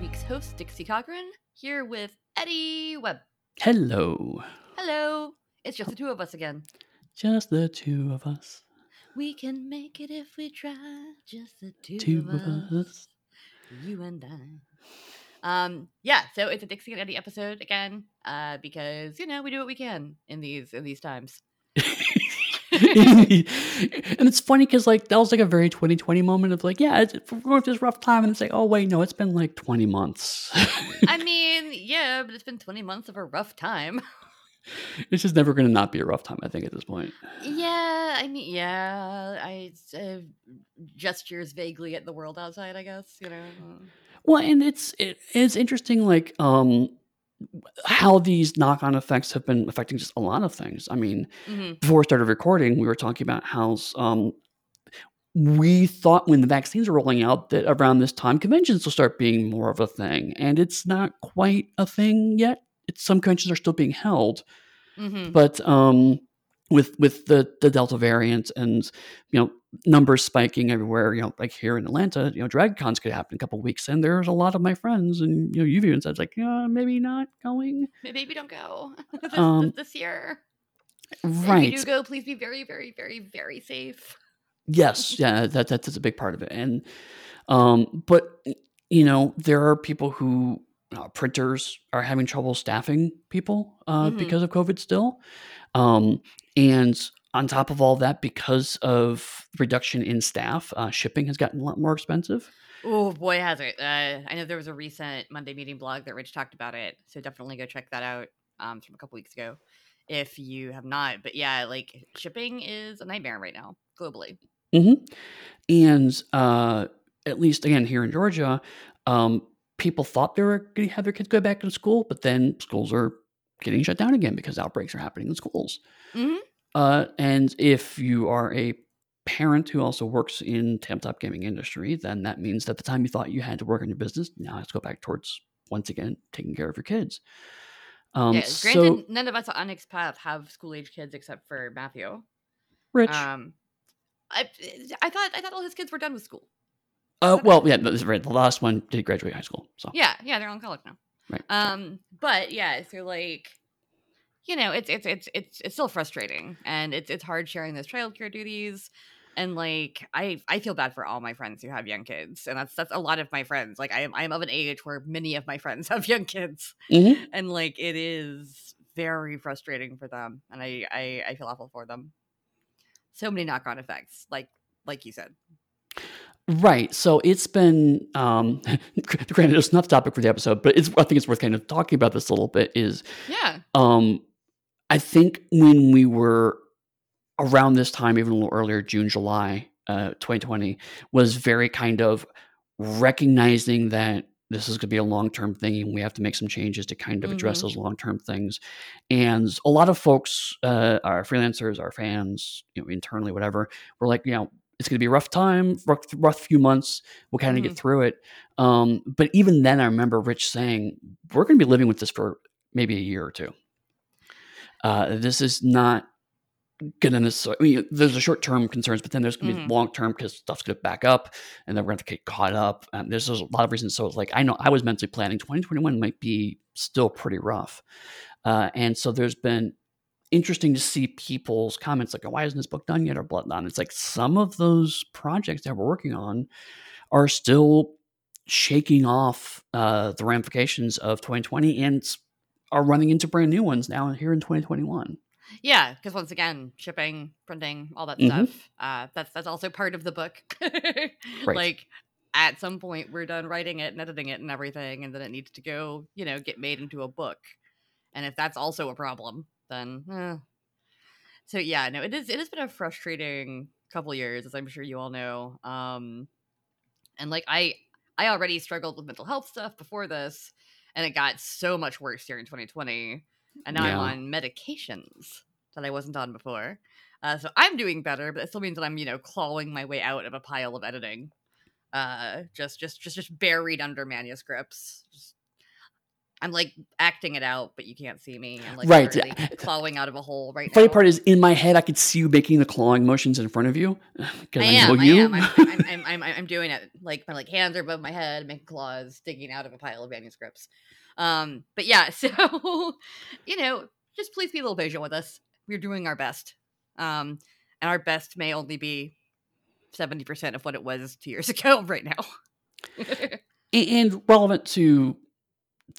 week's host, Dixie Cochran, here with Eddie Webb. Hello. Hello. It's just the two of us again. Just the two of us. We can make it if we try. Just the two, Two of, us, us. You and I. Um, yeah, so it's a Dixie and Eddie episode again, uh, because you know, we do what we can in these in these times. and it's funny because like that was like a very 2020 moment of like, yeah, it's, we're going through this rough time, and it's like, oh wait, no, it's been like 20 months. I mean, yeah, but it's been 20 months of a rough time. it's just never going to not be a rough time. I think at this point. Yeah, I mean, yeah, I uh, gestures vaguely at the world outside. I guess you know. Well, and it's it's interesting, like um, how these knock-on effects have been affecting just a lot of things. I mean, hmm before we started recording, we were talking about how um, we thought when the vaccines were rolling out that around this time conventions will start being more of a thing, and it's not quite a thing yet. It's, some conventions are still being held, hmm but um, with with the the Delta variant and you know numbers spiking everywhere, you know, like here in Atlanta, you know, Dragon Con's could happen in a couple of weeks, and there's a lot of my friends, and you know, you've even said like, yeah, maybe not going, Maybe don't go this, Um, this, year. If right? you do go, please be very, very, very, very safe. Yes, yeah, that that's a big part of it, and um, but you know, there are people who uh, printers are having trouble staffing people uh, Mhm. because of COVID still, um, and on top of all that, because of reduction in staff, uh, shipping has gotten a lot more expensive. Oh boy, has it! Uh, I know there was a recent Monday meeting blog that Rich talked about it, so definitely go check that out um, from a couple weeks ago if you have not. But yeah, like shipping is a nightmare right now globally. hmm And uh, at least again here in Georgia, um, people thought they were going to have their kids go back to school, but then schools are getting shut down again because outbreaks are happening in schools. Mhm. Uh, and if you are a parent who also works in tabletop gaming industry, then that means that the time you thought you had to work on your business now has to go back towards once again taking care of your kids. Um, yeah, granted, so none of us on Onyx Path have school age kids except for Matthew. Rich, Um, I I thought I thought all his kids were done with school. uh, well, yeah, right. The last one did graduate high school, so Yeah, yeah, they're all in college now. Right. Um, but yeah, so like, you know, it's it's it's it's it's still frustrating, and it's it's hard sharing those childcare duties. And like, I I feel bad for all my friends who have young kids, and that's that's a lot of my friends. Like, I am I am of an age where many of my friends have young kids, Mhm. and like, it is very frustrating for them, and I I, I feel awful for them. So many knock on effects, like like you said. Right. So it's been, um, granted, it's not the topic for the episode, but it's, I think it's worth kind of talking about this a little bit. Is Yeah. um, I think when we were around this time, even a little earlier, June, July, uh, 2020, was very kind of recognizing that this is going to be a long term thing and we have to make some changes to kind of address Mhm. those long term things. And a lot of folks, uh, our freelancers, our fans, you know, internally, whatever, were like, you know, it's going to be a rough time, rough, rough few months. We'll kind of Mhm. get through it. Um, but even then, I remember Rich saying, we're going to be living with this for maybe a year or two. Uh, this is not going to necessarily, I mean, there's a short term concerns, but then there's going to Mhm. be long term because stuff's going to back up and then we're going to get caught up. And there's, there's a lot of reasons. So it's like, I know I was mentally planning 2021 might be still pretty rough. Uh, and so there's been interesting to see people's comments like, why isn't this book done yet or whatnot? It's like some of those projects that we're working on are still shaking off uh, the ramifications of 2020 and are running into brand new ones now here in 2021. Yeah, because once again, shipping, printing, all that Mhm. stuff. Uh, that's that's also part of the book. Right. Like at some point, we're done writing it and editing it and everything, and then it needs to go, you know, get made into a book. And if that's also a problem, then eh. so yeah, no, it is. It has been a frustrating couple years, as I'm sure you all know. Um, and like I, I already struggled with mental health stuff before this, and it got so much worse during 2020 and now Yeah. I'm on medications that I wasn't on before. Uh, so I'm doing better, but it still means that I'm, you know, clawing my way out of a pile of editing, uh, just, just, just, just buried under manuscripts. Just, I'm like acting it out, but you can't see me. I'm like Right, yeah. clawing out of a hole right Funny now. part is, in my head, I could see you making the clawing motions in front of you I I, am. I you. am. I'm, I'm, I'm, I'm, I'm doing it. Like my like hands are above my head, making claws, digging out of a pile of manuscripts. Um, but yeah, so you know, just please be a little patient with us. We're doing our best, um, and our best may only be seventy percent of what it was two years ago right now. And relevant to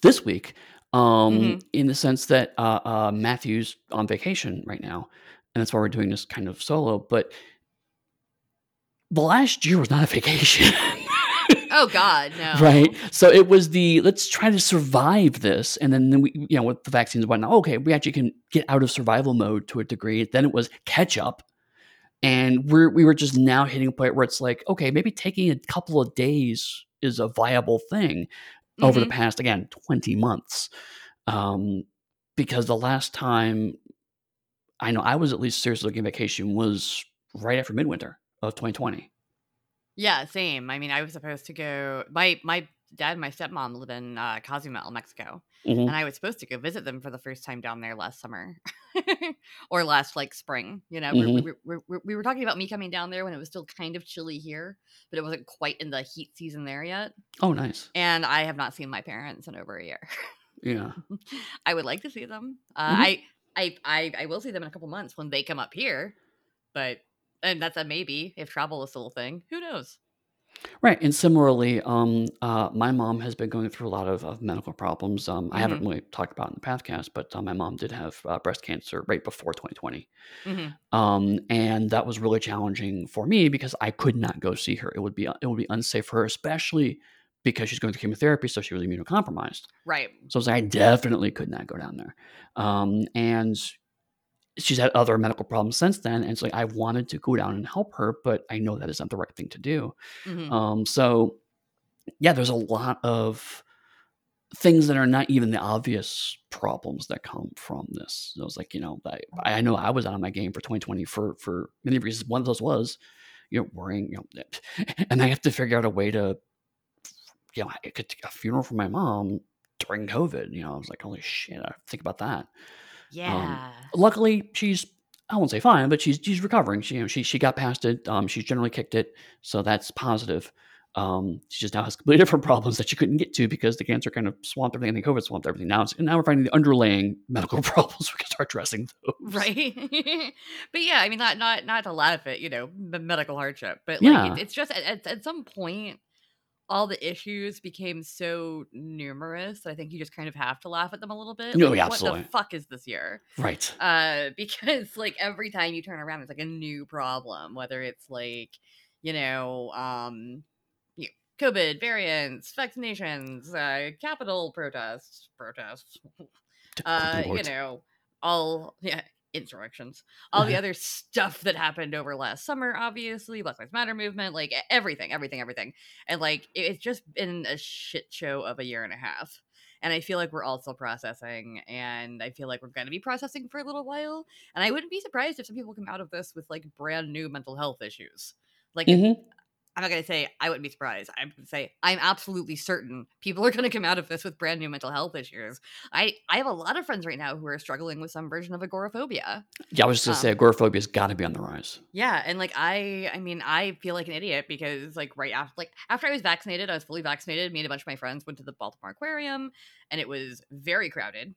this week, um, Mhm. in the sense that uh, uh, Matthew's on vacation right now, and that's why we're doing this kind of solo. But the last year was not a vacation. oh God, no! Right. So it was the let's try to survive this. And then we, you know, with the vaccines and whatnot, okay, we actually can get out of survival mode to a degree. Then it was catch up. And we're, we were just now hitting a point where it's like, okay, maybe taking a couple of days is a viable thing over the Mhm. past, again, 20 months. Um, because the last time I know I was at least seriously looking at vacation was right after midwinter of 2020. Yeah, same. I mean, I was supposed to go. My my dad and my stepmom live in uh, Cozumel, Mexico, Mhm. and I was supposed to go visit them for the first time down there last summer, or last like spring. You know, we Mhm. we, we, we, we were talking about me coming down there when it was still kind of chilly here, but it wasn't quite in the heat season there yet. Oh, nice. And I have not seen my parents in over a year. Yeah. I would like to see them. Uh, Mhm. I, I I I will see them in a couple months when they come up here, but and that's a maybe if travel is still a thing. Who knows? Right, and similarly, um, uh, my mom has been going through a lot of, of medical problems. Um, I haven't really talked about it in the podcast, but uh, my mom did have uh, breast cancer right before 2020, hmm um, and that was really challenging for me because I could not go see her. It would be it would be unsafe for her, especially because she's going through chemotherapy, so she was immunocompromised. Right. So I was like, I definitely could not go down there. Um, and she's had other medical problems since then, and it's like I wanted to go down and help her, but I know that is not the right thing to do. hmm Um, so yeah, there's a lot of things that are not even the obvious problems that come from this. So I was like, you know, I, I know I was out of my game for 2020 for for many reasons. One of those was, you know, worrying, you know, and I have to figure out a way to, you know, I could a funeral for my mom during COVID. You know, I was like, holy shit, I think about that. Yeah. Luckily, she's I won't say fine, but she's she's recovering. She you know she she got past it. Um, she's generally kicked it, so that's positive. Um, she just now has completely different problems that she couldn't get to because the cancer kind of swamped everything, and the COVID swamped everything. Now it's now we're finding the underlying medical problems. We can start addressing those. right. but yeah, I mean, not not not to laugh at you know medical hardship, but like Yeah. it, it's just at, at, at some point. All the issues became so numerous that I think you just kind of have to laugh at them a little bit. No, like, yeah, what absolutely. the fuck is this year? Right. uh because like every time you turn around it's like a new problem whether it's like you know um you covid variants vaccinations uh capital protests protests uh you know all yeah insurrections all the other stuff that happened over last summer obviously black lives matter movement like everything everything everything and like it- it's just been a shit show of a year and a half and I feel like we're all still processing, and I feel like we're going to be processing for a little while. And I wouldn't be surprised if some people come out of this with like brand new mental health issues. Like, Mhm. I'm not going to say I wouldn't be surprised. I'm going to say I'm absolutely certain people are going to come out of this with brand new mental health issues. I I have a lot of friends right now who are struggling with some version of agoraphobia. Yeah, I was just gonna Um, say agoraphobia's got to be on the rise. Yeah, and like I I mean, I feel like an idiot because like right after like after I was vaccinated, I was fully vaccinated, me and a bunch of my friends went to the Baltimore Aquarium and it was very crowded.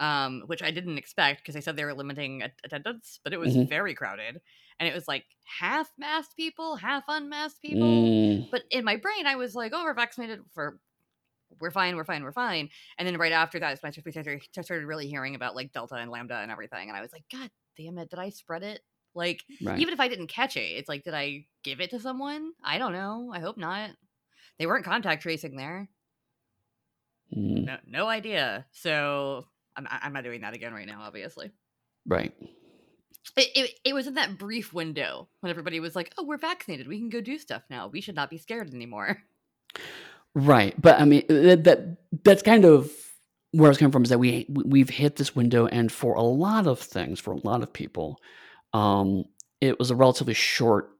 Um, which I didn't expect because they said they were limiting attendance, but it was Mhm. very crowded. And it was like half masked people, half unmasked people. Mm, But in my brain, I was like, "Oh, we're vaccinated for, we're fine, we're fine, we're fine." And then right after that, I started I started really hearing about like Delta and Lambda and everything, and I was like, "God damn it, did I spread it?" Like, right. even if I didn't catch it, it's like, did I give it to someone? I don't know. I hope not. They weren't contact tracing there. Mm, No, no idea. So I'm I'm not doing that again right now. Obviously, right. it, it it was in that brief window when everybody was like, "Oh, we're vaccinated. We can go do stuff now. We should not be scared anymore." Right, but I mean that, that that's kind of where I was coming from is that we we've hit this window, and for a lot of things, for a lot of people, um, it was a relatively short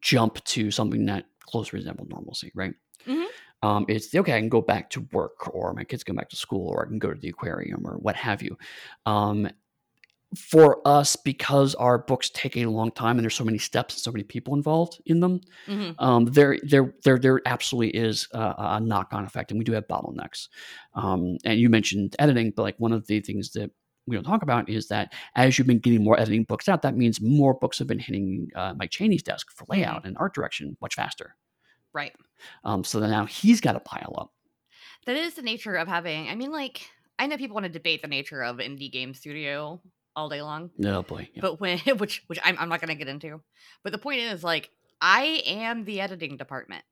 jump to something that closely resembled normalcy, right? Um, it's okay, I can go back to work, or my kids go back to school, or I can go to the aquarium, or what have you. Um, for us, because our books take a long time and there's so many steps and so many people involved in them, Mhm. um, there, there, there, there absolutely is a, a knock-on effect, and we do have bottlenecks. Um, and you mentioned editing, but like one of the things that we don't talk about is that as you've been getting more editing books out, that means more books have been hitting uh, Mike Cheney's desk for layout and art direction much faster. Right. Um, so then now he's got to pile up. That is the nature of having. I mean, like I know people want to debate the nature of indie game studio all day long, Oh boy, yeah. but when which which I'm I'm not going to get into. But the point is, like, I am the editing department.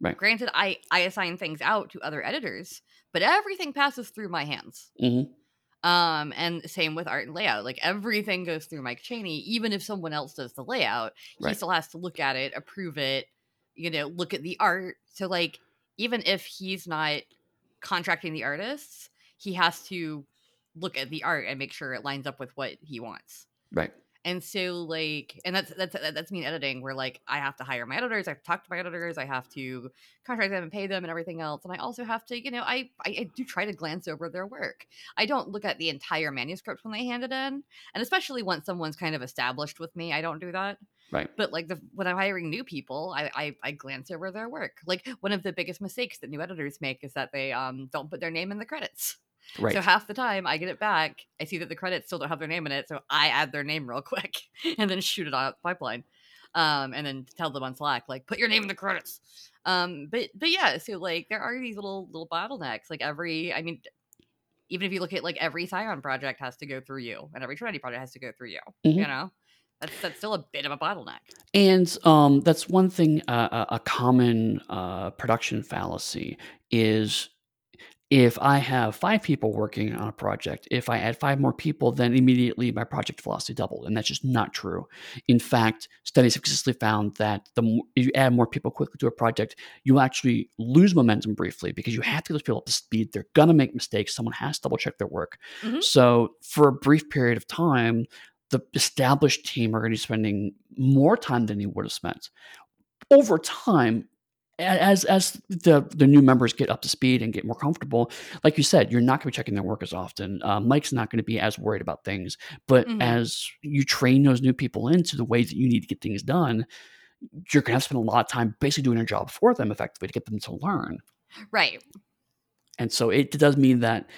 Right. Granted, I I assign things out to other editors, but everything passes through my hands. Mhm. Um, and same with art and layout. Like everything goes through Mike Cheney. Even if someone else does the layout, he still has to look at it, approve it, you know, look at the art. So like even if he's not contracting the artists, he has to look at the art and make sure it lines up with what he wants. right. And so like and that's that's that's me in editing where like I have to hire my editors, I have to talk to my editors, I have to contract them and pay them and everything else. And I also have to, you know, I, I I do try to glance over their work. I don't look at the entire manuscript when they hand it in. And especially once someone's kind of established with me, I don't do that. Right. But like the when I'm hiring new people, I, I I glance over their work. Like one of the biggest mistakes that new editors make is that they um don't put their name in the credits. Right. So half the time I get it back, I see that the credits still don't have their name in it, so I add their name real quick and then shoot it out the pipeline. Um, and then tell them on Slack, like, put your name in the credits. Um, but but yeah, so like there are these little little bottlenecks. Like every, I mean, even if you look at like every Scion project has to go through you, and every Trinity project has to go through you. Mhm. You know, that's that's still a bit of a bottleneck. And um, that's one thing. Uh, a a common uh, production fallacy is if I have five people working on a project, if I add five more people, then immediately my project velocity doubled, and that's just not true. In fact, studies have consistently found that the more, if you add more people quickly to a project, you actually lose momentum briefly because you have to get those people up to speed. They're gonna make mistakes. Someone has to double check their work. Mhm. So for a brief period of time, the established team are going to be spending more time than they would have spent. Over time, as as the the new members get up to speed and get more comfortable, like you said, you're not going to be checking their work as often. Uh, Mike's not going to be as worried about things. But Mhm. as you train those new people into the ways that you need to get things done, you're going to have to spend a lot of time basically doing your job for them effectively to get them to learn. Right. And so it does mean that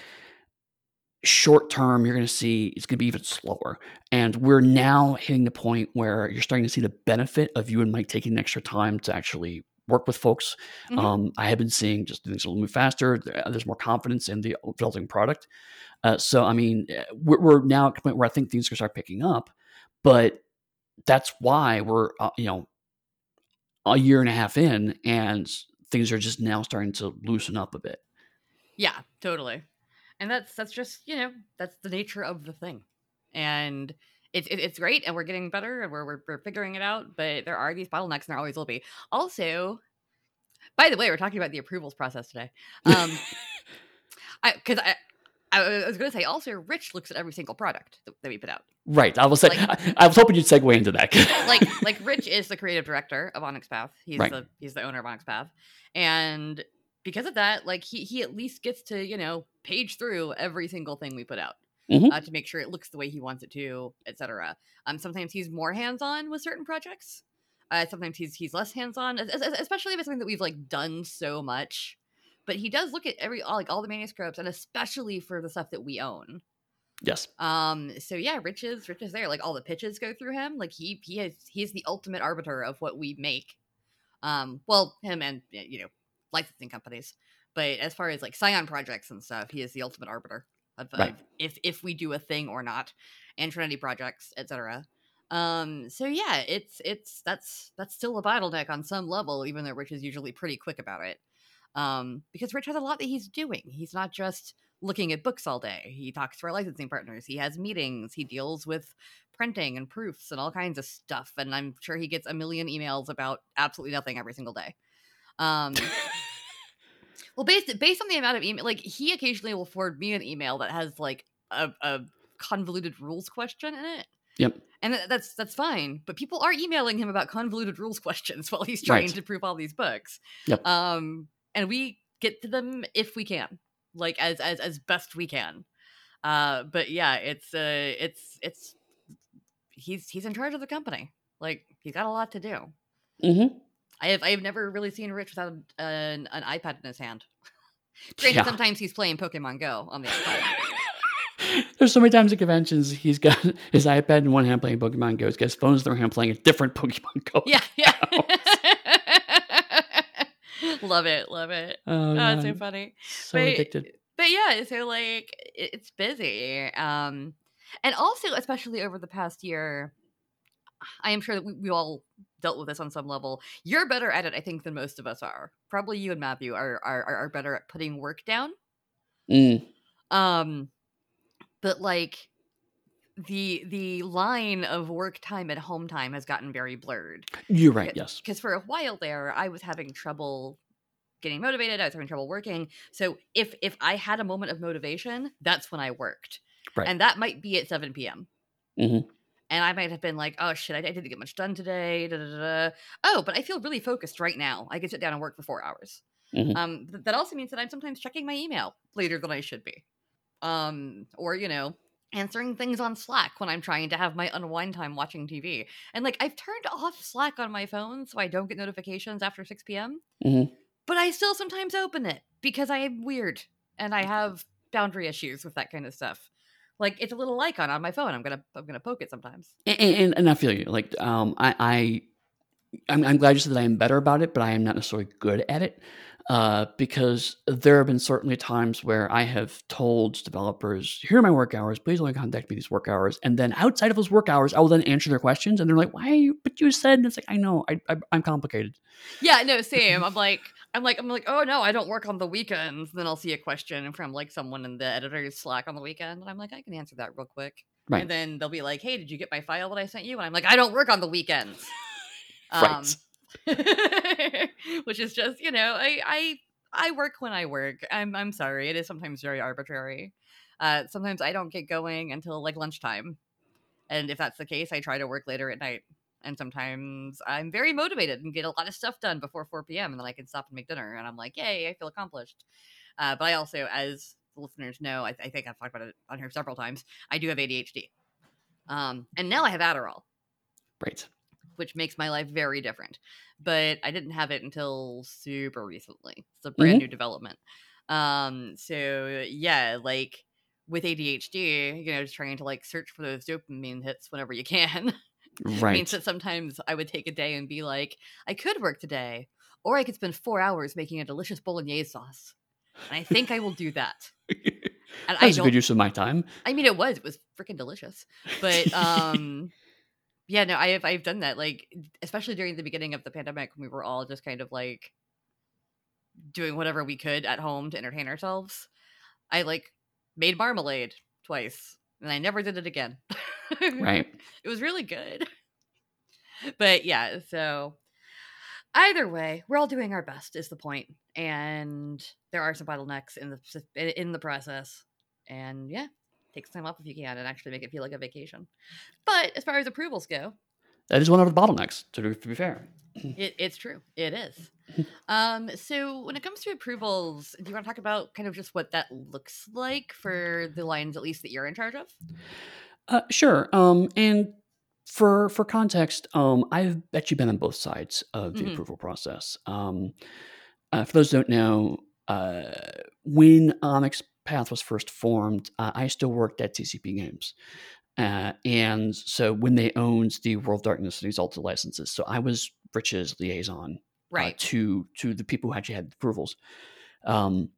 short term, you're going to see it's going to be even slower. And we're now hitting the point where you're starting to see the benefit of you and Mike taking the extra time to actually work with folks. Mhm. Um, I have been seeing just things will move faster. There's more confidence in the developing product. Uh, so, I mean, eh, we're, we're now at the point where I think things to start picking up. But that's why we're, uh, you know, a year and a half in and things are just now starting to loosen up a bit. Yeah, totally. And that's that's just you know that's the nature of the thing, and it's it, it's great, and we're getting better, and we're, we're we're figuring it out. But there are these bottlenecks, and there always will be. Also, by the way, we're talking about the approvals process today. Um, I because I. I was going to say also, Rich looks at every single product that, we put out. Right. I was Like- I, I was hoping you'd segue into that. Like, like Rich is the creative director of Onyx Path. He's Right. the he's the owner of Onyx Path, and because of that, like he he at least gets to you know page through every single thing we put out Mhm. uh, to make sure it looks the way he wants it to, etc. Um, sometimes he's more hands on with certain projects. Uh, sometimes he's he's less hands on, especially if it's something that we've like done so much. But he does look at every all, like all the manuscripts, and especially for the stuff that we own. yes. Um, so yeah, Rich is Rich is there. Like all the pitches go through him. Like he he is he's the ultimate arbiter of what we make. Um, well, him and you know licensing companies. But as far as like Scion projects and stuff, he is the ultimate arbiter of, of if if we do a thing or not, and Trinity projects, etc. Um, so yeah, it's it's that's that's still a bottleneck on some level, even though Rich is usually pretty quick about it. Um, because Rich has a lot that he's doing. He's not just looking at books all day. He talks to our licensing partners. He has meetings. He deals with printing and proofs and all kinds of stuff. And I'm sure he gets a million emails about absolutely nothing every single day. Um, well, based based on the amount of email, like he occasionally will forward me an email that has like a, a convoluted rules question in it. Yep. And th- that's that's fine, but people are emailing him about convoluted rules questions while he's trying Right. to prove all these books. Yep. Um, and we get to them if we can, like as as as best we can. Uh, but yeah, it's uh, it's it's he's he's in charge of the company. Like he's got a lot to do. Mm-hmm. I have I have never really seen Rich without an, an iPad in his hand. Granted, Yeah. sometimes he's playing Pokemon Go on the iPad. There's so many times at conventions he's got his iPad in one hand playing Pokemon Go, he's got his phone in the other hand playing a different Pokemon Go. yeah, yeah. love it, love it. Oh, Oh, it's so funny. so but- addicted. But yeah, so like it's busy. Um and also especially over the past year, I am sure that we, we all dealt with this on some level. You're better at it, I think, than most of us are. Probably you and Matthew are are, are better at putting work down. Mm, Um but like the the line of work time and home time has gotten very blurred. you're right. Yes. because for a while there i was having trouble getting motivated i was having trouble working so if if i had a moment of motivation that's when i worked Right. and that might be at 7 p.m Mhm. And i might have been like oh shit i, I didn't get much done today da, da, da, da. oh but i feel really focused right now i can sit down and work for four hours Mhm. um th- that also means that i'm sometimes checking my email later than i should be um or you know answering things on slack when i'm trying to have my unwind time watching tv and like i've turned off slack on my phone so i don't get notifications after 6 p.m Mhm. but i still sometimes open it because i am weird and i have boundary issues with that kind of stuff like it's a little icon on my phone i'm gonna i'm gonna poke it sometimes And, and, and I feel you. Like, um, I, I, I'm, I'm glad you said that I am better about it, but I am not necessarily good at it. Uh, because there have been certainly times where I have told developers, "Here are my work hours. Please only contact me these work hours." And then outside of those work hours, I will then answer their questions, and they're like, "Why? You, but you said." And it's like, I know, I, I, I'm complicated. yeah no same i'm like i'm like i'm like oh no i don't work on the weekends then i'll see a question from like someone in the editor's slack on the weekend and i'm like i can answer that real quick Right. And then they'll be like, "Hey, did you get my file that I sent you?" And I'm like, "I don't work on the weekends." Right. which is just, you know, I I I work when I work. I'm I'm sorry. It is sometimes very arbitrary. Uh sometimes I don't get going until like lunchtime. And if that's the case, I try to work later at night. And sometimes I'm very motivated and get a lot of stuff done before 4 p.m. and then I can stop and make dinner and I'm like, "Yay, I feel accomplished." Uh, but I also, as the listeners know, I, I think I've talked about it on here several times. I do have ADHD. Um, and now I have Adderall, Right. which makes my life very different. But I didn't have it until super recently. It's a brand new development. Um, so yeah, like with ADHD, you know, just trying to like search for those dopamine hits whenever you can. Right. means that sometimes I would take a day and be like, I could work today, or I could spend four hours making a delicious bolognese sauce. And I think I will do that. And I That's a good use of my time. I mean, it was. It was freaking delicious. But um, yeah, no, I have I've done that. Like, especially during the beginning of the pandemic, when we were all just kind of like doing whatever we could at home to entertain ourselves. I like made marmalade twice, and I never did it again. Right. it was really good. But yeah, so either way, we're all doing our best is the point, and there are some bottlenecks in the in the process, and yeah, take some time off if you can, and actually make it feel like a vacation. But as far as approvals go, That is one of the bottlenecks. To, to be fair. it, it's true, it is. Um, so when it comes to approvals, do you want to talk about kind of just what that looks like for the lines, at least that you're in charge of? Uh, sure. Um, and for for context, um, I've actually been on both sides of the Mhm. approval process. Um, uh, for those who don't know, uh, when Onyx Path was first formed, uh, I still worked at CCP Games. Uh, and so when they owned the World of Darkness and Exalted licenses, so I was Rich's liaison uh, Right. to to the people who actually had approvals. Um,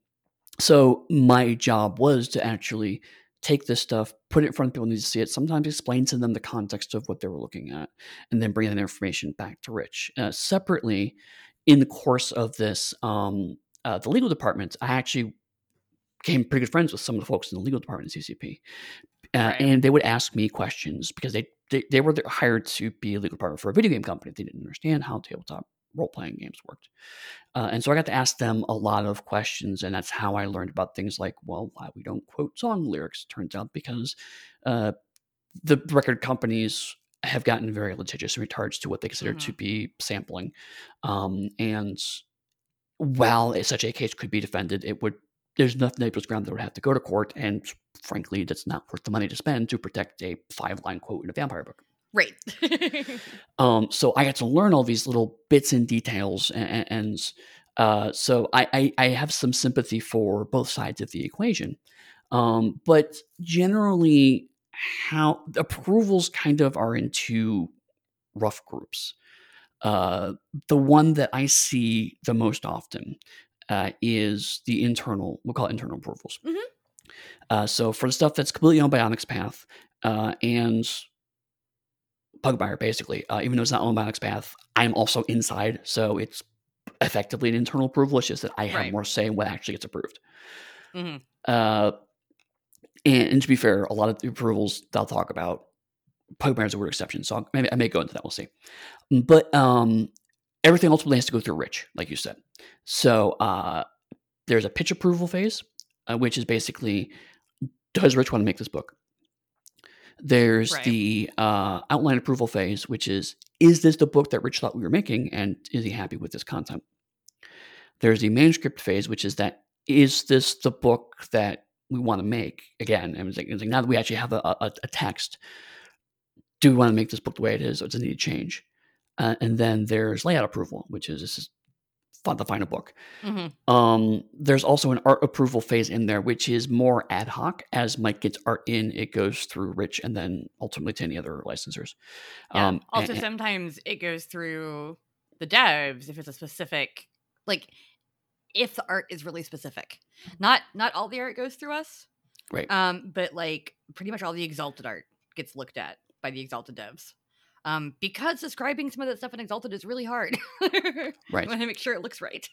so my job was to actually take this stuff, put it in front of people who need to see it, sometimes explain to them the context of what they were looking at, and then bring that information back to Rich. Uh, separately, in the course of this, um, uh, the legal department, I actually became pretty good friends with some of the folks in the legal department at CCP. Uh, Right. And they would ask me questions because they, they, they were hired to be a legal department for a video game company. They didn't understand how tabletop role playing games worked. Uh, and so I got to ask them a lot of questions, and that's how I learned about things like, well, why we don't quote song lyrics. Turns out because uh, the record companies have gotten very litigious in regards to what they consider to be sampling, um, and while such a case could be defended, it would there's enough nebulous ground that would have to go to court, and frankly, that's not worth the money to spend to protect a five line quote in a vampire book. Right. um, so I got to learn all these little bits and details, and, and uh, so I, I, I, have some sympathy for both sides of the equation. Um, but generally, how approvals kind of are into rough groups. Uh, the one that I see the most often uh, is the internal, we'll call it internal approvals. Mhm. Uh, so for the stuff that's completely on Onyx Path uh, and Pugmire, basically, uh, even though it's not owned by Path, I'm also inside, so it's effectively an internal approval. It's just that I have Right. more say in what actually gets approved. Mhm. Uh, and, and to be fair, a lot of the approvals they'll talk about Pugmire is a weird exception, so I'll- maybe I may go into that. We'll see. But um, everything ultimately has to go through Rich, like you said. So uh, there's a pitch approval phase, uh, which is basically does Rich want to make this book? There's Right. the uh, outline approval phase, which is is this the book that Rich thought we were making, and is he happy with this content? There's the manuscript phase, which is that is this the book that we want to make? Again, and it's like, it's like now that we actually have a, a, a text, do we want to make this book the way it is, or does it need to change? Uh, and then there's layout approval, which is this is the final book. Mhm. Um, there's also an art approval phase in there, which is more ad hoc. As Mike gets art in, it goes through Rich and then ultimately to any other licensors. Yeah. Um, also, and- sometimes it goes through the devs if it's a specific, like, if the art is really specific. Not not all the art goes through us, Right. um, but like pretty much all the exalted art gets looked at by the exalted devs. Um, because describing some of that stuff in exalted is really hard. Right. You want to make sure it looks right.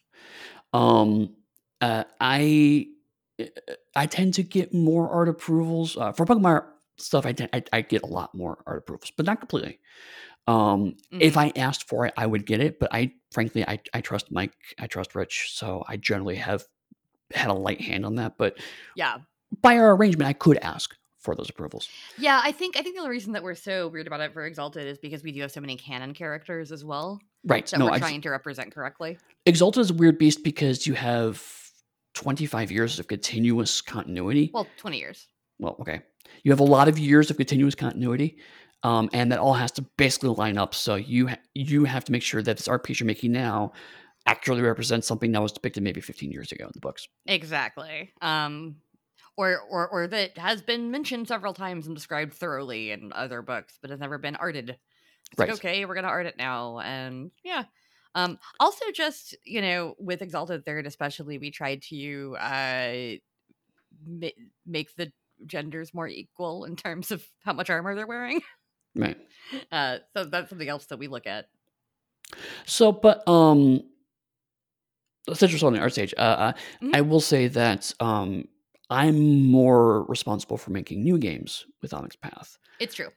Um, uh, I I tend to get more art approvals uh, for Pugmire stuff. I, tend, I I get a lot more art approvals, but not completely. Um, if Mhm. I asked for it, I would get it. But I, frankly, I I trust Mike. I trust Rich, so I generally have had a light hand on that. But Yeah. by our arrangement, I could ask for those approvals. Yeah, I think I think the only reason that we're so weird about it for Exalted is because we do have so many canon characters as well Right? that no, we're I, trying to represent correctly. Exalted is a weird beast because you have twenty five years of continuous continuity. Well, twenty years. well, okay. You have a lot of years of continuous continuity, um, and that all has to basically line up. So you ha- you have to make sure that this art piece you're making now accurately represents something that was depicted maybe 15 years ago in the books. Exactly. Um or or or that has been mentioned several times and described thoroughly in other books, but has never been arted. It's like, Right. okay, we're gonna art it now. And yeah. Um also just, you know, with Exalted Third especially, we tried to uh ma- make the genders more equal in terms of how much armor they're wearing. Right. Uh so that's something else that we look at. So, but um, since we're still on the art stage, uh, uh, Mhm. I will say that um, I'm more responsible for making new games with Onyx Path. It's true.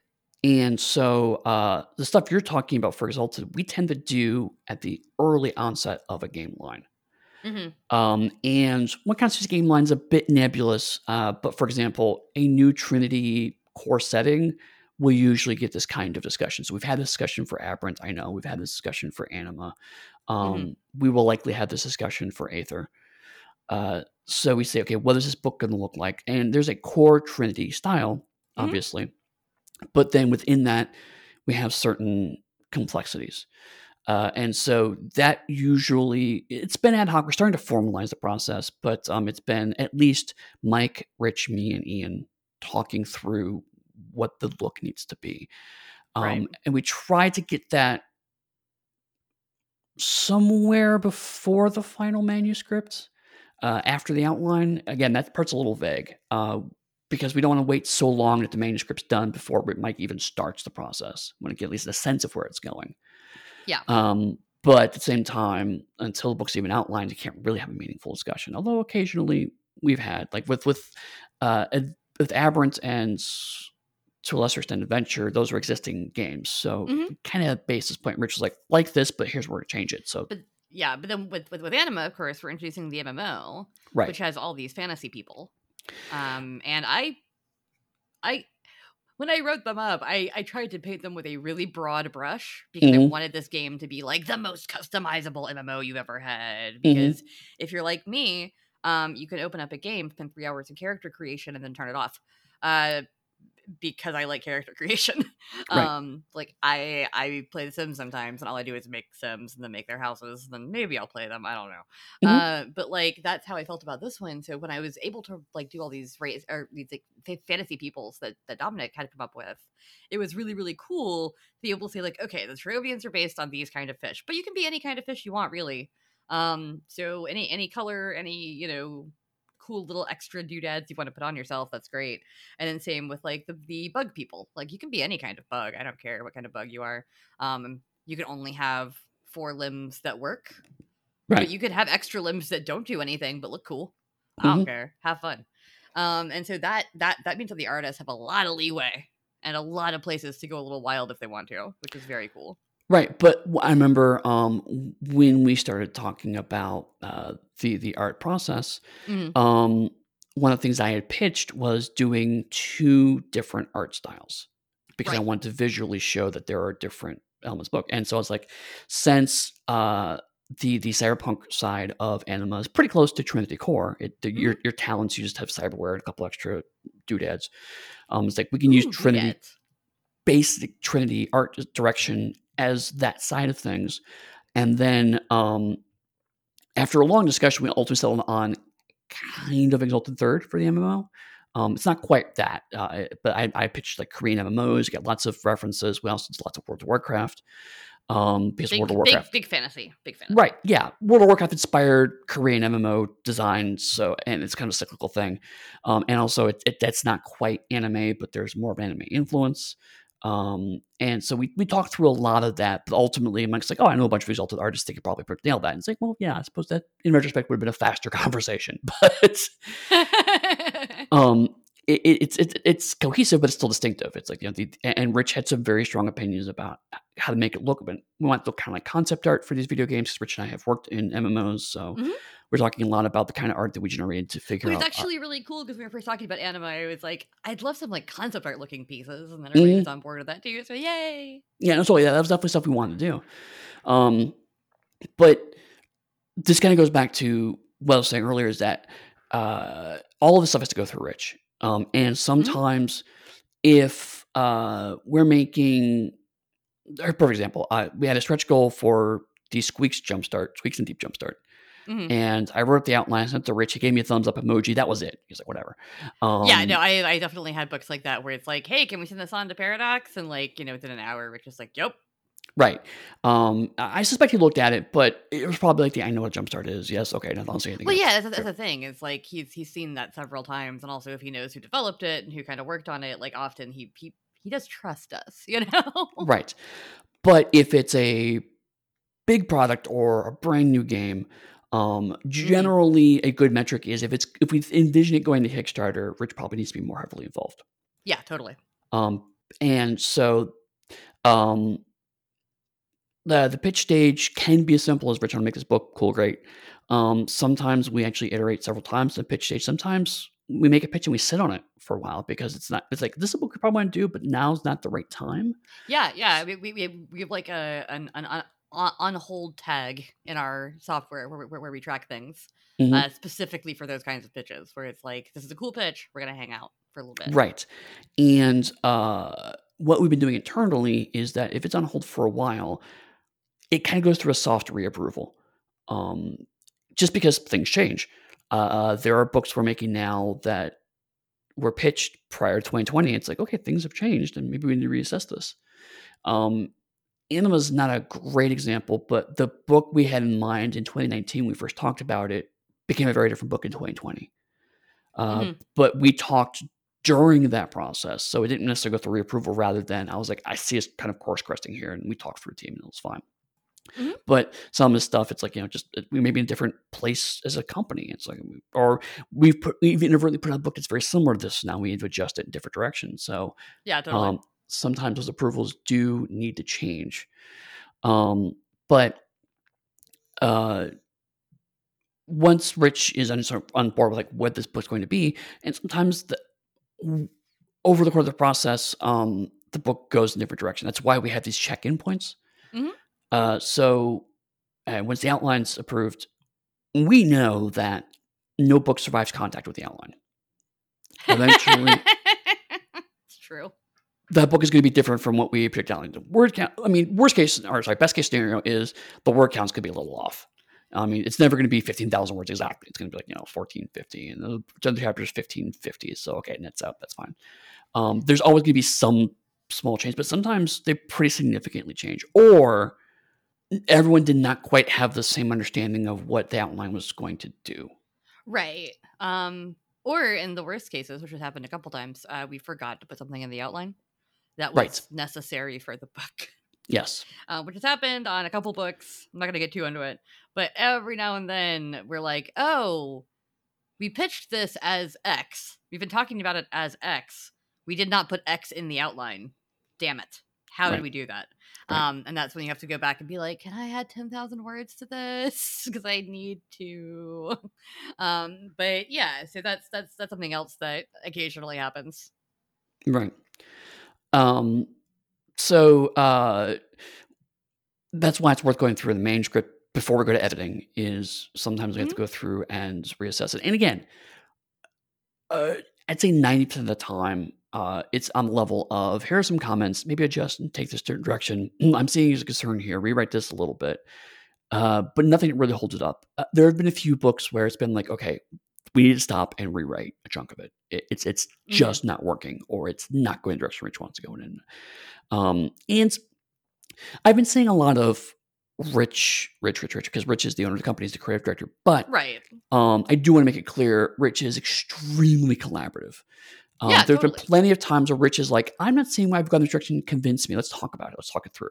And so uh, the stuff you're talking about for Exalted, we tend to do at the early onset of a game line. hmm Um, and what constitutes game line is a bit nebulous. Uh, but for example, a new Trinity core setting will usually get this kind of discussion. So we've had this discussion for Aberrant. I know we've had this discussion for Anima. Um, We will likely have this discussion for Aether. Uh, so we say, okay, what is this book going to look like? And there's a core Trinity style, Mhm. obviously, but then within that, we have certain complexities. Uh, and so that usually it's been ad hoc. We're starting to formalize the process, but um, it's been at least Mike, Rich, me, and Ian talking through what the look needs to be. Um, Right. And we try to get that somewhere before the final manuscript, uh, after the outline. Again, that part's a little vague uh, because we don't want to wait so long that the manuscript's done before Mike even starts the process. We want to get at least a sense of where it's going. Yeah. Um, but at the same time, until the book's even outlined, you can't really have a meaningful discussion. Although occasionally we've had, like with with uh, with Aberrant and to a lesser extent Adventure, those were existing games. So Mhm. kind of basis point. Rich was like, like this, but here's where to change it. So But yeah, but then with, with with Anima, of course, we're introducing the MMO, right, which has all these fantasy people. Um, and I, I, when I wrote them up, I, I tried to paint them with a really broad brush because Mhm. I wanted this game to be like the most customizable MMO you've ever had. Because if you're like me, um, you can open up a game, spend three hours in character creation, and then turn it off. Uh, because I like character creation. Right. um, like I I play The Sims sometimes, and all I do is make Sims and then make their houses. And then maybe I'll play them. I don't know. Mhm. Uh, but like that's how I felt about this one. So when I was able to like do all these race or these like fantasy peoples that that Dominic had come up with, it was really really cool to be able to say like, okay, the Trovians are based on these kind of fish, but you can be any kind of fish you want, really. Um, so any any color, any you know cool little extra doodads you want to put on yourself that's great and then same with like the, the bug people like you can be any kind of bug i don't care what kind of bug you are um you can only have four limbs that work Right. but you could have extra limbs that don't do anything but look cool i don't Mhm. care have fun um and so that that that means that the artists have a lot of leeway and a lot of places to go a little wild if they want to which is very cool Right, but I remember um, when we started talking about uh, the the art process. Mhm. Um, one of the things I had pitched was doing two different art styles because I wanted to visually show that there are different elements book. And so I was like, since uh, the the cyberpunk side of Anima is pretty close to Trinity Core, it, the, your your talents you just have cyberware and a couple extra doodads. Um, it's like we can use Trinity basic Trinity art direction as that side of things. And then um, after a long discussion, we ultimately settled on kind of Exalted Third for the MMO. Um, it's not quite that, uh, but I, I pitched like Korean MMOs, got lots of references. We also did lots of World of Warcraft. Um, because big, World of big Warcraft. big fantasy big fantasy Right, yeah. World of Warcraft inspired Korean MMO design, so and it's kind of a cyclical thing. Um, and also it, it that's not quite anime, but there's more of anime influence. Um, and so we, we talked through a lot of that, but ultimately Mike's like, oh, I know a bunch of exalted artists that could probably nail that. And it's like, well, yeah, I suppose that in retrospect would have been a faster conversation, but um, it, it- it's it's it's cohesive, but it's still distinctive. It's like you know, the, and Rich had some very strong opinions about how to make it look. But we want the kind of like concept art for these video games. Rich and I have worked in MMOs, so Mhm. We're talking a lot about the kind of art that we generated to figure It out. was uh, actually really cool because we were first talking about anime. I was like, I'd love some like concept art looking pieces, and then everybody Mhm. was on board with that too. So yay! yeah, no, so yeah, that was definitely stuff we wanted to do. Um, but this kind of goes back to what I was saying earlier is that uh, all of this stuff has to go through Rich. Um, and sometimes if uh, we're making, a perfect example, uh, we had a stretch goal for the Squeaks Jumpstart, Squeaks and Deep Jumpstart. Mhm. And I wrote the outline, sent to Rich. He gave me a thumbs up emoji. That was it. He's like, whatever. Um, yeah, no, I, I definitely had books like that where it's like, hey, can we send this on to Paradox? And like, you know, within an hour, Rich was like, yep. Right. Um, I I suspect he looked at it, but it was probably like the I know what jumpstart is. Yes. Okay. Nothing. I'll say anything. Well, else. yeah, that's, that's the thing. It's like he's he's seen that several times, and also if he knows who developed it and who kind of worked on it, like often he he he does trust us, you know. Right. But if it's a big product or a brand new game, um, generally a good metric is if it's if we envision it going to Kickstarter, Rich probably needs to be more heavily involved. yeah, totally. Um, and so, um, the the pitch stage can be as simple as Rich want to make this book cool, great. Um, sometimes we actually iterate several times the pitch stage. Sometimes we make a pitch and we sit on it for a while because it's not. It's like this is a book we probably want to do, but now's not the right time. Yeah, yeah. We we, we we have like a an an on, hold tag in our software where, where, where we track things Mhm. uh, specifically for those kinds of pitches, where it's like, this is a cool pitch, we're gonna hang out for a little bit. Right. And uh, what we've been doing internally is that if it's on hold for a while, it kind of goes through a soft reapproval. Um, just because things change. Uh, there are books we're making now that were pitched prior to 2020. It's like, okay, things have changed and maybe we need to reassess this. Um, Anima's not a great example, but the book we had in mind in 2019, when we first talked about it, became a very different book in 2020. Uh, Mhm. But we talked during that process, so it didn't necessarily go through reapproval. Rather than I was like, I see us kind of course correcting here, and we talked through a team, and it was fine. Mhm. But some of this stuff, it's like you know, just we may be in a different place as a company. It's like, or we've put we've inadvertently put out a book that's very similar to this. Now we need to adjust it in different directions. So Yeah, totally. um, sometimes those approvals do need to change. Um, but uh, once Rich is on, sort of on board with like what this book's going to be, and sometimes the, over the course of the process, um, the book goes in a different direction. That's why we have these check-in points. Mhm. Uh, so uh, once the outline's approved, we know that no book survives contact with the outline. Eventually, it's true. That book is going to be different from what we picked out. The word count. I mean, worst case, or sorry, best case scenario is the word counts could be a little off. I mean, it's never going to be fifteen thousand words exactly. It's going to be like you know fourteen fifty, and the chapter is fifteen fifty. So okay, nets out. That's fine. Um, there's always going to be some small change, but sometimes they pretty significantly change, or everyone did not quite have the same understanding of what the outline was going to do. Right. Um, or in the worst cases, which has happened a couple times, uh, we forgot to put something in the outline that was Right. necessary for the book. Yes. uh, which has happened on a couple books. I'm not going to get too into it, but every now and then we're like, oh, we pitched this as X. We've been talking about it as X. We did not put X in the outline. Damn it. How Right. did we do that? Right. Um, and that's when you have to go back and be like, can I add 10,000 words to this? Because I need to. Um, but yeah, so that's that's that's something else that occasionally happens. Right. Um, so uh, that's why it's worth going through the manuscript before we go to editing. Is sometimes we have to go through and reassess it. And again, uh, I'd say ninety percent of the time, uh, it's on the level of here are some comments, maybe adjust and take this different direction. I'm seeing as a concern here. Rewrite this a little bit, uh, but nothing really holds it up. Uh, there have been a few books where it's been like, okay, we need to stop and rewrite a chunk of it. it it's it's Mhm. just not working, or it's not going the direction Rich wants to go in. Um, and I've been seeing a lot of Rich, Rich, Rich, Rich, because Rich is the owner of the company, he's the creative director. But Right. um, I do want to make it clear, Rich is extremely collaborative. Um, Yeah, there's been plenty of times where Rich is like, "I'm not seeing why I've gone this direction. Convince me. Let's talk about it. Let's talk it through."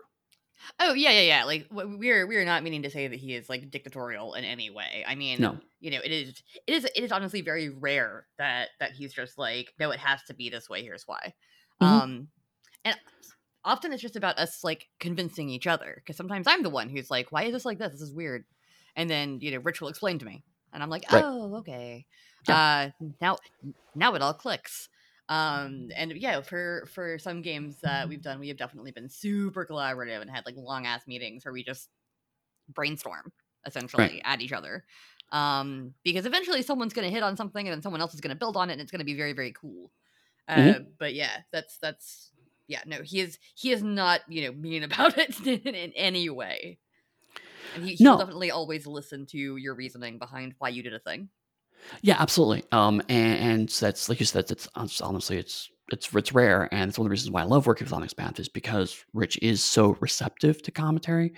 Oh yeah, yeah, yeah. Like we're we're not meaning to say that he is like dictatorial in any way. I mean, No, you know, it is it is it is honestly very rare that that he's just like, no, it has to be this way. Here's why. Mhm. Um, and often it's just about us like convincing each other because sometimes I'm the one who's like, why is this like this? This is weird. And then you know, Rich will explain to me, and I'm like, Right. oh, okay. Uh, now now it all clicks. Um, and yeah, for for some games that we've done, we have definitely been super collaborative and had like long ass meetings where we just brainstorm essentially at each other. Um, because eventually someone's going to hit on something and then someone else is going to build on it and it's going to be very very cool. Uh, Mhm. But yeah, that's that's yeah. No, he is he is not you know mean about it in, in any way. And he, he No. will definitely always listen to your reasoning behind why you did a thing. Yeah, absolutely. Um, and, and that's like you said, it's hon- honestly, it's it's it's rare, and it's one of the reasons why I love working with Onyx Path is because Rich is so receptive to commentary.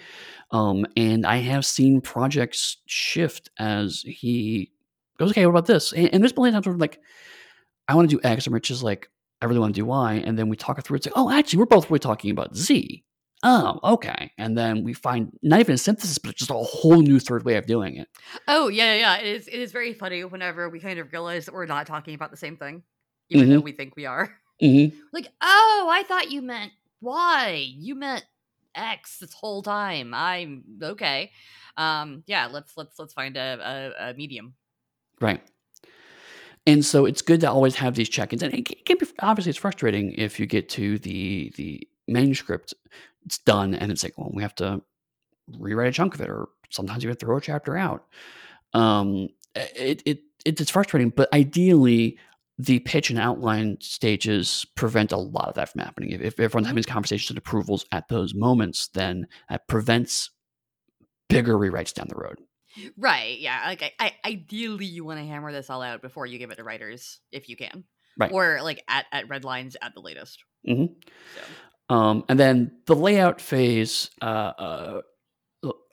Um, and I have seen projects shift as he goes, "Okay, what about this?" And, and there's plenty of times where I'm like, "I want to do X," and Rich is like, "I really want to do Y," and then we talk it through. It's like, "Oh, actually, we're both really talking about Z." Oh, okay. And then we find not even synthesis, but just a whole new third way of doing it. Oh yeah, yeah. It is. It is very funny whenever we kind of realize that we're not talking about the same thing, even though we think we are. hmm Like, oh, I thought you meant Y. You meant X this whole time. I'm okay. Um, yeah. Let's let's let's find a, a, a medium. Right. And so it's good to always have these check-ins, and it can be obviously it's frustrating if you get to the the manuscript, it's done, and it's like, well, we have to rewrite a chunk of it, or sometimes you have to throw a chapter out. Um, it it, it it's frustrating, but ideally, the pitch and outline stages prevent a lot of that from happening. If, if everyone's having these conversations and approvals at those moments, then that prevents bigger rewrites down the road. Right. Yeah. Like, I, I ideally, you want to hammer this all out before you give it to writers, if you can. Right. Or like at at red lines at the latest. hmm So. Um, and then the layout phase, uh, uh,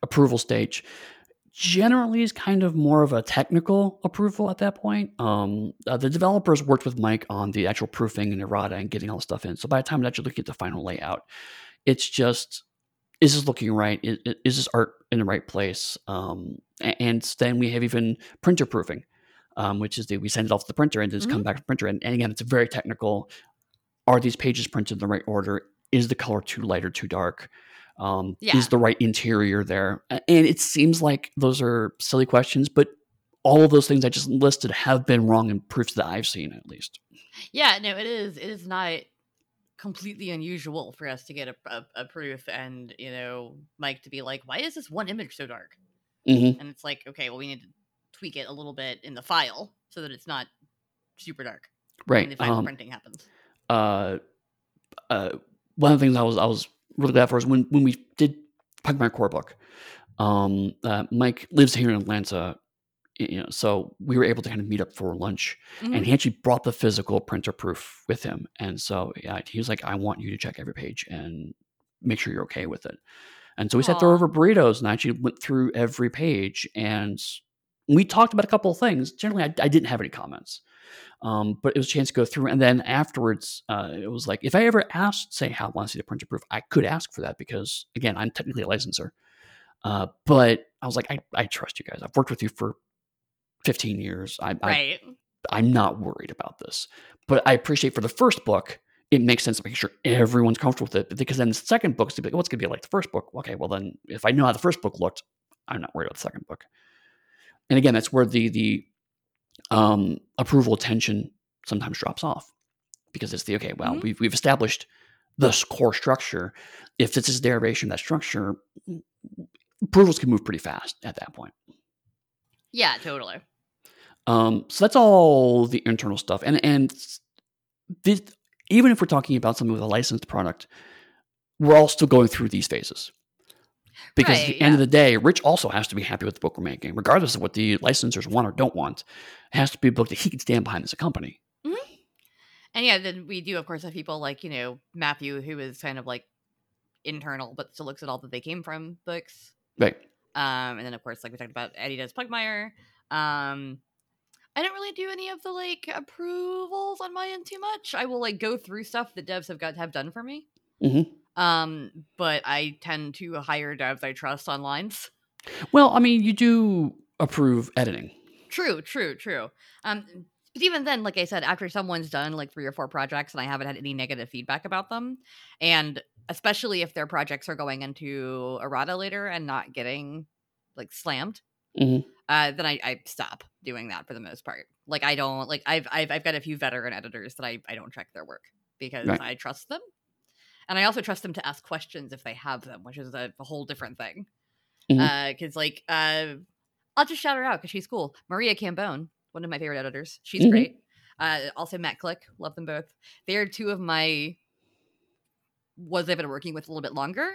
approval stage, generally is kind of more of a technical approval at that point. Um, uh, the developers worked with Mike on the actual proofing and errata and getting all the stuff in. So by the time they actually look at the final layout, it's just is this looking right? Is, is this art in the right place? Um, and then we have even printer proofing, um, which is the we send it off to the printer and it's come back to the printer. And, and again, it's very technical. Are these pages printed in the right order? Is the color too light or too dark? Um, Yeah. Is the right interior there? And it seems like those are silly questions, but all of those things I just listed have been wrong in proofs that I've seen, at least. Yeah, no, it is. It is not completely unusual for us to get a, a, a proof and you know Mike to be like, "Why is this one image so dark?" Mm-hmm. And it's like, okay, well, we need to tweak it a little bit in the file so that it's not super dark when Right. the final Um, printing happens. uh, uh, one of the things I was I was really glad for is when when we did Pugmire Core Book. Um, uh, Mike lives here in Atlanta, you know, so we were able to kind of meet up for lunch, Mhm. and he actually brought the physical printer proof with him, and so yeah, he was like, "I want you to check every page and make sure you're okay with it." And so we sat there over burritos, and I actually went through every page, and we talked about a couple of things. Generally, I, I didn't have any comments. Um, but it was a chance to go through. And then afterwards, uh, it was like, if I ever asked, say, how I want to see the printer proof, I could ask for that because, again, I'm technically a licenser. Uh, but I was like, I, I trust you guys. I've worked with you for 15 years. I, I, right. I'm not worried about this. But I appreciate for the first book, it makes sense to make sure everyone's comfortable with it. Because then the second book's to be like, what's going to be like the first book? Okay, well, then if I know how the first book looked, I'm not worried about the second book. And again, that's where the the um, approval attention sometimes drops off because it's the okay. Well, Mhm. we've we've established this core structure. If this is derivation of that structure, approvals can move pretty fast at that point. Yeah, totally. Um, so that's all the internal stuff, and and this, even if we're talking about something with a licensed product, we're all still going through these phases. Because at Right, the end of the day, Rich also has to be happy with the book we're making, regardless of what the licensors want or don't want. It has to be a book that he can stand behind as a company. And yeah, then we do, of course, have people like, you know, Matthew, who is kind of like internal, but still looks at all that they came from books. Right. Um, and then, of course, like we talked about, Eddy does Pugmire. Um, I don't really do any of the like approvals on my end too much. I will like go through stuff that devs have got have done for me. Mhm. Um, but I tend to hire devs I trust on lines. Well, I mean, you do approve editing. True, true, true. Um, but even then, like I said, after someone's done like three or four projects and I haven't had any negative feedback about them, and especially if their projects are going into errata later and not getting like slammed, Mhm. uh, then I, I stop doing that for the most part. Like I don't like I've I've I've got a few veteran editors that I I don't check their work because Right. I trust them, and I also trust them to ask questions if they have them, which is a, a whole different thing. Because like uh, I'll just shout her out because she's cool. Maria Cambone, one of my favorite editors. She's Mhm. great. Uh, also Matt Click, love them both. They are two of my was I've been working with a little bit longer.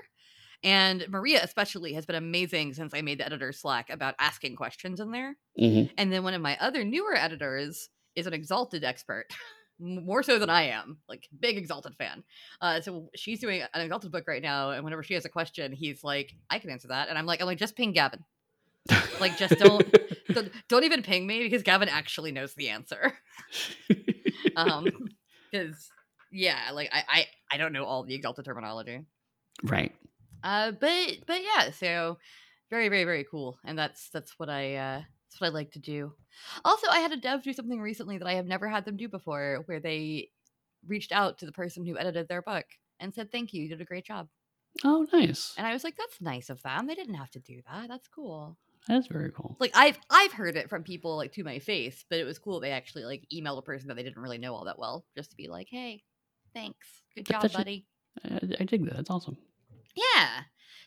And Maria especially has been amazing since I made the editor Slack about asking questions in there. Mhm. And then one of my other newer editors is an exalted expert, more so than I am, like big exalted fan. Uh, so she's doing an exalted book right now, and whenever she has a question, he's like, "I can answer that," and I'm like, "I'm like, just ping Gavin. Like, just don't don't, don't even ping me because Gavin actually knows the answer." Um, because yeah, like I, I I don't know all the exalted terminology. right. Uh, but but yeah, so very very very cool, and that's that's what I uh that's what I like to do. Also, I had a dev do something recently that I have never had them do before, where they reached out to the person who edited their book and said, "Thank you, you did a great job." Oh, nice. And I was like, "That's nice of them. They didn't have to do that. That's cool." That's very cool. Like I've I've heard it from people like to my face, but it was cool they actually like emailed a person that they didn't really know all that well, just to be like, "Hey, thanks, good That- job, buddy." I, I dig that. That's awesome. Yeah.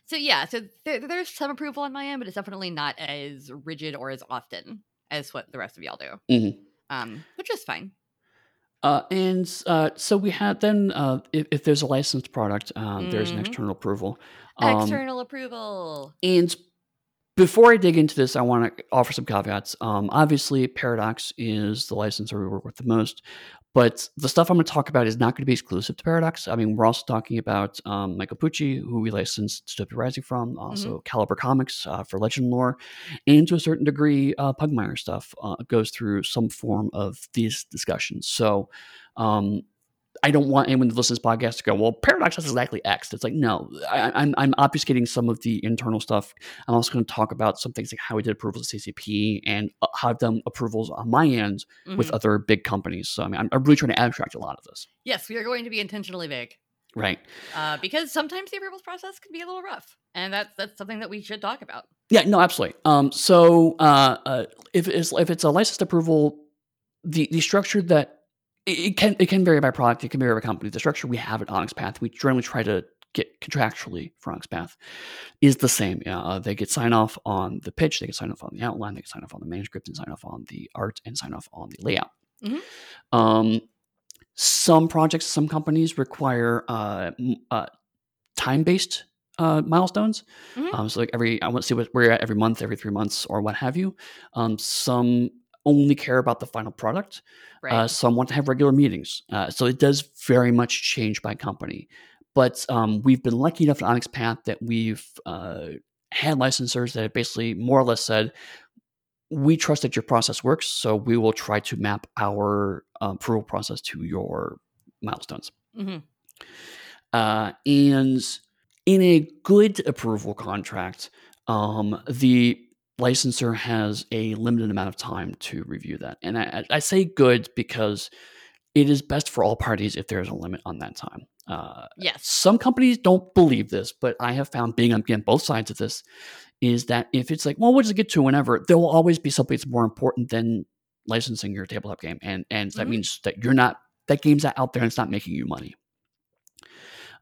So yeah, so there, there's some approval on my end, but it's definitely not as rigid or as often as what the rest of y'all do. Mhm. Um, which is fine. Uh, and uh, so we had then uh, if, if there's a licensed product, uh, there's an Mhm. external approval. Um, External approval. And before I dig into this, I want to offer some caveats. Um, obviously, Paradox is the licensor we work with the most, but the stuff I'm going to talk about is not going to be exclusive to Paradox. I mean, we're also talking about um, Michael Pucci, who we licensed Dystopia Rising from, also Caliber Comics uh, for Legend lore, and to a certain degree, uh, Pugmire stuff uh, goes through some form of these discussions. So, um, I don't want anyone to listen to this podcast to go, well, Paradox is exactly X. It's like, no, I, I'm, I'm obfuscating some of the internal stuff. I'm also going to talk about some things like how we did approvals at CCP and uh, how I've done approvals on my end with Mhm. other big companies. So, I mean, I'm, I'm really trying to abstract a lot of this. yes, we are going to be intentionally vague Right. uh, because sometimes the approvals process can be a little rough, and that's that's something that we should talk about. Yeah, no, absolutely. Um, so uh, uh, if it's if it's a licensed approval, the the structure that it, can it can vary by product. It can vary by company. The structure we have at Onyx Path, we generally try to get contractually for Onyx Path, is the same. Uh, they get sign off on the pitch, they get sign off on the outline, they get sign off on the manuscript, and sign off on the art, and sign off on the layout. Mhm. Um, some projects, some companies require uh, uh, time based uh, milestones. Mhm. Um, so like every I want to see what where you're at every month, every three months, or what have you. Um, some only care about the final product. Right. Uh, some want to have regular meetings. Uh, so it does very much change by company. But um, we've been lucky enough at Onyx Path that we've uh, had licensors that have basically more or less said, we trust that your process works, so we will try to map our uh, approval process to your milestones. Mhm. Uh, and in a good approval contract, um, the licensor has a limited amount of time to review that. And I, I say good because it is best for all parties if there's a limit on that time. Uh, Yes. some companies don't believe this, but I have found being on both sides of this is that if it's like, well, we'll just get to whenever, there will always be something that's more important than licensing your tabletop game, and and that Mhm. means that you're not that game's not out there and it's not making you money.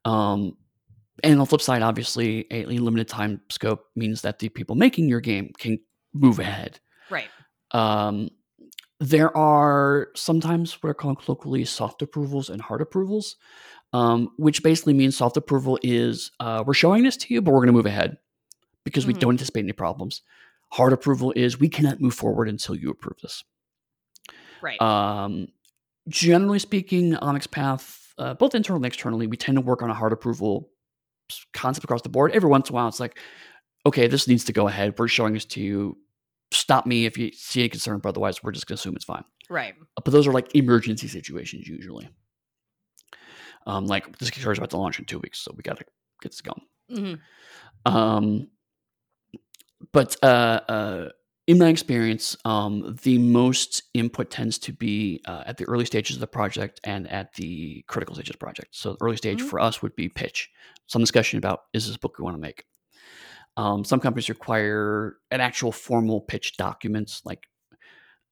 Um, and on the flip side, obviously, a limited time scope means that the people making your game can move ahead. Right. Um, there are sometimes what are called colloquially soft approvals and hard approvals, um, which basically means soft approval is uh, we're showing this to you, but we're going to move ahead because we Mhm. don't anticipate any problems. Hard approval is we cannot move forward until you approve this. Right. Um, generally speaking, Onyx Path, uh, both internally and externally, we tend to work on a hard approval concept across the board. Every once in a while, it's like, okay, this needs to go ahead. We're showing this to you. Stop me if you see any concern, but otherwise, we're just going to assume it's fine. right. Uh, But those are like emergency situations usually. Um, like this Kickstarter is about to launch in two weeks, so we got to get this going. hmm Um, but uh, uh, in my experience, um, the most input tends to be uh, at the early stages of the project and at the critical stages of the project. So, the early stage Mhm. for us would be pitch, some discussion about is this a book we want to make. Um, some companies require an actual formal pitch documents, like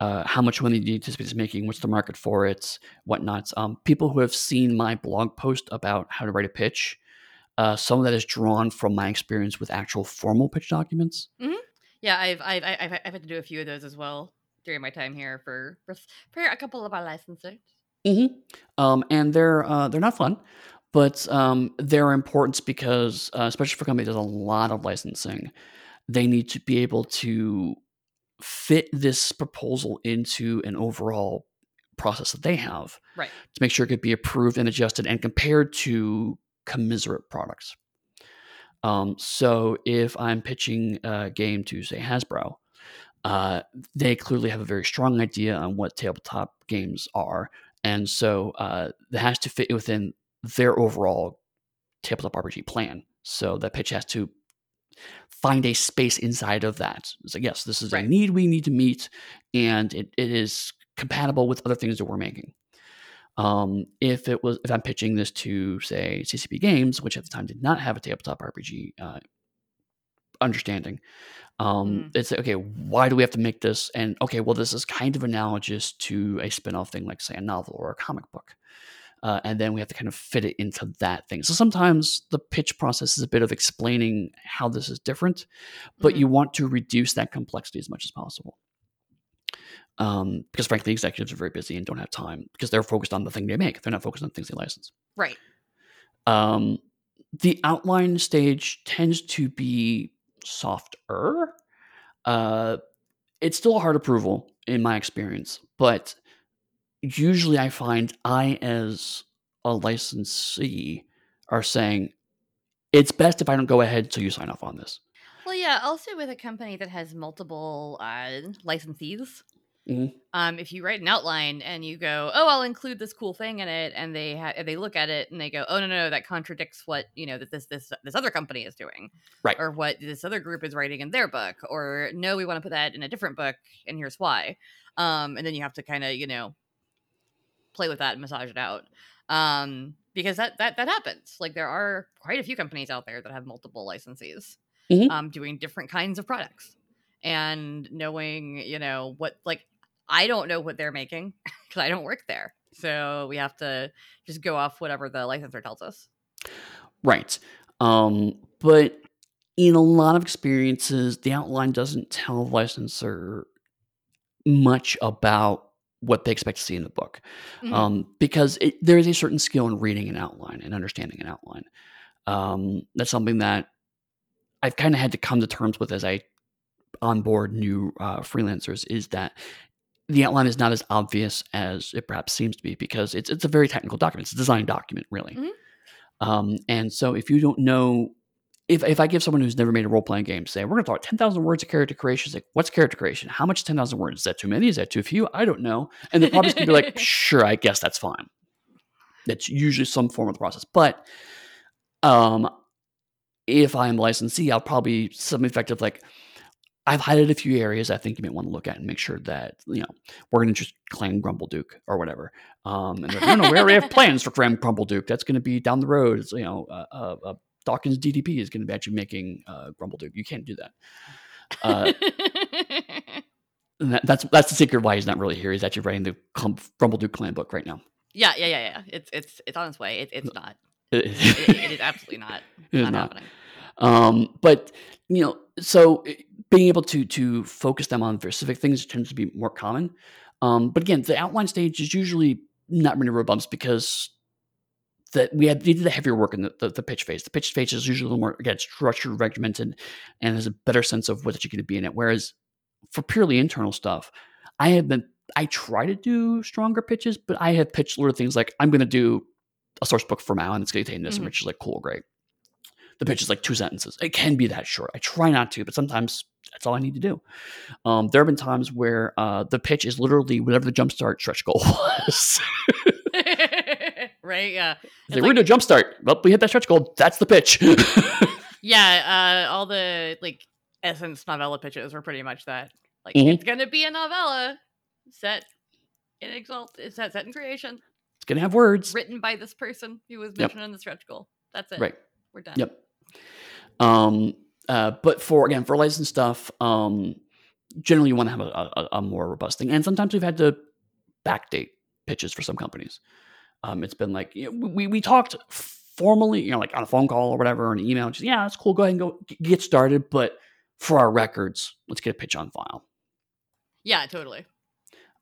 uh, how much money do you anticipate it's making, what's the market for it, whatnot. Um, people who have seen my blog post about how to write a pitch, uh, some of that is drawn from my experience with actual formal pitch documents. Yeah, I've, I've I've I've had to do a few of those as well during my time here for for, for a couple of our licensors. Mm-hmm. Um, and they're uh, they're not fun, but um, they're important because, uh, especially for companies that does a lot of licensing, they need to be able to fit this proposal into an overall process that they have Right. to make sure it could be approved and adjusted and compared to commiserate products. Um, so if I'm pitching a game to say Hasbro, uh, they clearly have a very strong idea on what tabletop games are, and so uh, that has to fit within their overall tabletop RPG plan. So the pitch has to find a space inside of that. It's like, yes, this is a need we need to meet, and it, it is compatible with other things that we're making. Um, if it was, if I'm pitching this to say CCP Games, which at the time did not have a tabletop RPG uh, understanding, um, it's like, okay, why do we have to make this? And okay, well, this is kind of analogous to a spin-off thing, like say a novel or a comic book. Uh, and then we have to kind of fit it into that thing. So sometimes the pitch process is a bit of explaining how this is different, but Mhm. you want to reduce that complexity as much as possible. Um, because frankly, executives are very busy and don't have time because they're focused on the thing they make. They're not focused on things they license. Right. Um, the outline stage tends to be softer. Uh, it's still a hard approval in my experience, but usually I find I, as a licensee, are saying it's best if I don't go ahead until you sign off on this. Well, yeah. Also, with a company that has multiple uh, licensees, Mhm. um, if you write an outline and you go, "Oh, I'll include this cool thing in it," and they ha- they look at it and they go, "Oh, no, no, no, that contradicts what you know that this this this other company is doing, Right. Or what this other group is writing in their book, or no, we want to put that in a different book, and here's why." Um, and then you have to kind of you know play with that and massage it out. Um, because that that that happens. Like there are quite a few companies out there that have multiple licensees Mhm. um, doing different kinds of products and knowing, you know, what like I don't know what they're making because I don't work there. So we have to just go off whatever the licensor tells us. Right. Um, but in a lot of experiences, the outline doesn't tell the licensor much about what they expect to see in the book Mhm. um, because it, there is a certain skill in reading an outline and understanding an outline. Um, that's something that I've kind of had to come to terms with as I onboard new uh, freelancers is that the outline is not as obvious as it perhaps seems to be because it's it's a very technical document. It's a design document, really. Mhm. Um, and so if you don't know, if, if I give someone who's never made a role playing game, say, we're going to talk 10,000 words of character creation, it's like, what's character creation? How much 10,000 words? Is that too many? Is that too few? I don't know. And they're probably going to be like, sure, I guess that's fine. That's usually some form of the process. But um, if I'm licensee, I'll probably some effective like I've highlighted a few areas I think you might want to look at and make sure that you know we're going to just claim Grumble Duke or whatever. Um, and they're like, no, no, we already have plans for claim Grumble Duke. That's going to be down the road. It's, you know, uh, uh, uh, Dawkins DDP is going to be actually making uh, Grumble Duke. You can't do that. Uh, that, that's that's the secret why he's not really here. He's actually writing the Clump, Grumble Duke clan book right now. yeah, yeah, yeah, yeah. It's it's it's on its way. It, it's not. It, It, it is absolutely not. it is not, not. happening. Um, but you know, so eh, being able to to focus them on very specific things tends to be more common. Um, but again, the outline stage is usually not many road bumps because that we had did the heavier work in the, the, the pitch phase. The pitch phase is usually a little more again structured, regimented, and has a better sense of what you're going to be in it. Whereas for purely internal stuff, I have been I try to do stronger pitches, but I have pitched little things like I'm going to do a source book for Mau and it's going to contain this, Mhm. which is like cool, great. The pitch is like two sentences. It can be that short. I try not to, but sometimes that's all I need to do. Um, there have been times where uh, the pitch is literally whatever the jumpstart stretch goal was. right? Yeah. It's like, we're gonna jumpstart. Well, we hit that stretch goal. That's the pitch. Yeah. Uh, all the like essence novella pitches were pretty much that. Like Mhm. it's gonna be a novella set in exalt. It's set set in creation, it's gonna have words. written by this person who was Yep. mentioned in the stretch goal. That's it. Right. We're done. Yep. Um, uh, but for again for licensed stuff, um, generally you want to have a, a, a more robust thing. And sometimes we've had to backdate pitches for some companies. Um, it's been like you know, we we talked formally, you know, like on a phone call or whatever, or an email. Just yeah, that's cool. Go ahead and go get started. But for our records, let's get a pitch on file. Yeah. Totally.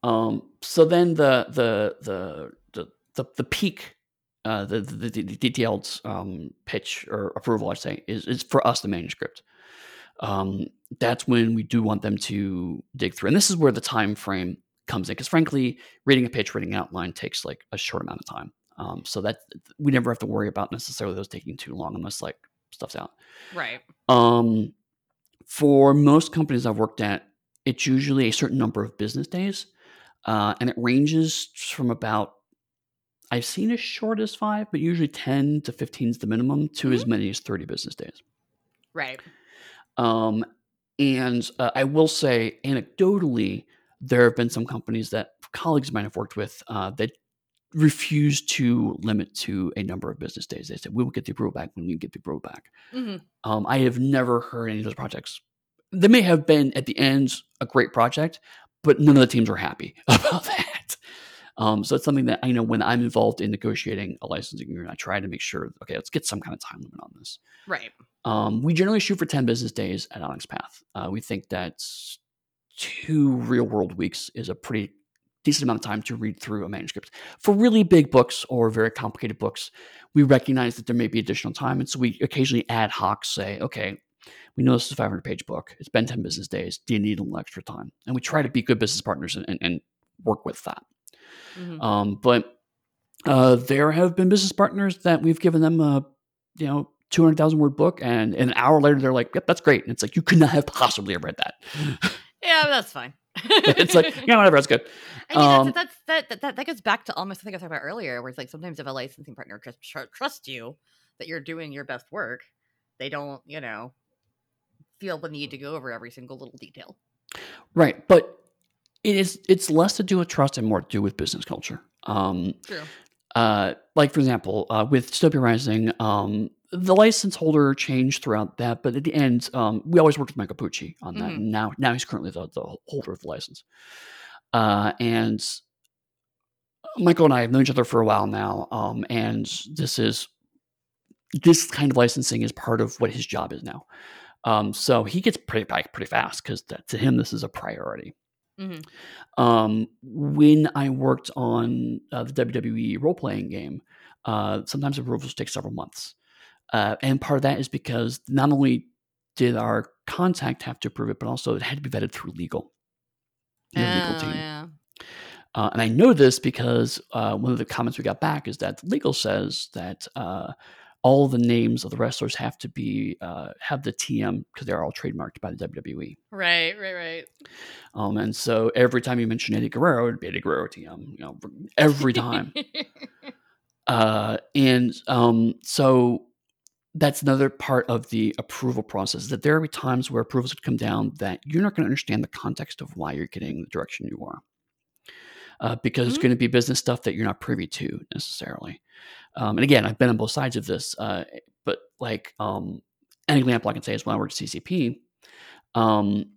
Um, so then the the the the the, the peak, uh, the, the, the detailed um, pitch or approval, I'd say, is is for us the manuscript. Um, that's when we do want them to dig through, and this is where the time frame comes in. Because frankly, reading a pitch, reading an outline takes like a short amount of time. Um, so that we never have to worry about necessarily those taking too long unless like stuff's out. Right. Um, for most companies I've worked at, it's usually a certain number of business days, uh, and it ranges from about I've seen as short as five, but usually ten to fifteen is the minimum, to as many as thirty business days. Right. Um, and uh, I will say, anecdotally, there have been some companies that colleagues of mine have worked with uh, that refuse to limit to a number of business days. They said, "We will get the approval back when we get the approval back." hmm Um, I have never heard any of those projects. They may have been at the end a great project, but none of the teams were happy about that. Um, so it's something that I know when I'm involved in negotiating a licensing agreement, I try to make sure, okay, let's get some kind of time limit on this. Right. Um, we generally shoot for 10 business days at Onyx Path. Uh, we think that two real world weeks is a pretty decent amount of time to read through a manuscript. For really big books or very complicated books, we recognize that there may be additional time. And so we occasionally ad hoc say, okay, we know this is a 500 page book. It's been 10 business days. Do you need a little extra time? And we try to be good business partners and, and, and work with that. Hmm Um, but uh, there have been business partners that we've given them a, you know, 200,000 word book. And an hour later, they're like, yep, that's great. And it's like, you could not have possibly have read that. Yeah, that's fine. it's like, yeah, whatever, that's good. I mean, Um, that's, that's that, that that that goes back to almost something I was talking about earlier, where it's like sometimes if a licensing partner trust tr- trust you that you're doing your best work, they don't, you know, feel the need to go over every single little detail. Right. But it is, it's less to do with trust and more to do with business culture. Um, True. uh, like for example, uh, with Dystopia Rising, um, the license holder changed throughout that, but at the end, um, we always worked with Michael Pucci on that. Mhm. And now, now he's currently the, the holder of the license. Uh, and Michael and I have known each other for a while now, um, and this is this kind of licensing is part of what his job is now. Um, so he gets pretty back pretty fast because to him this is a priority. Mm-hmm. Um, when I worked on uh, the WWE role playing game, uh, sometimes approvals take several months, uh, and part of that is because not only did our contact have to approve it, but also it had to be vetted through legal. The oh, legal team. Yeah. Uh, and I know this because uh, one of the comments we got back is that legal says that uh, all the names of the wrestlers have to be uh, have the TM because they're all trademarked by the WWE. Right, right, right. Um, and so every time you mention Eddie Guerrero, it'd be Eddie Guerrero TM. You know, every time. uh, and um, so that's another part of the approval process that there will be times where approvals would come down that you're not going to understand the context of why you're getting the direction you are. Uh, because mm-hmm. it's going to be business stuff that you're not privy to necessarily. Um, and again, I've been on both sides of this, uh, but like um, an example I can say is when I worked at CCP, um,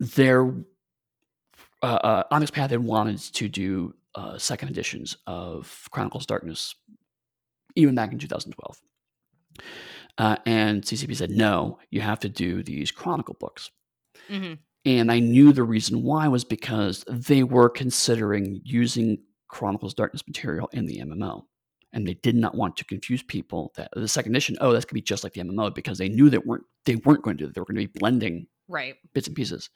there, uh, uh, Onyx Path had wanted to do uh, second editions of Chronicles Darkness, even back in 2012. Uh, and CCP said, no, you have to do these Chronicle books. Mm-hmm. And I knew the reason why was because they were considering using Chronicles Darkness material in the MMO and they did not want to confuse people that the second edition oh that's going to be just like the mmo because they knew they weren't they weren't going to do that. They were going to be blending right. bits and pieces.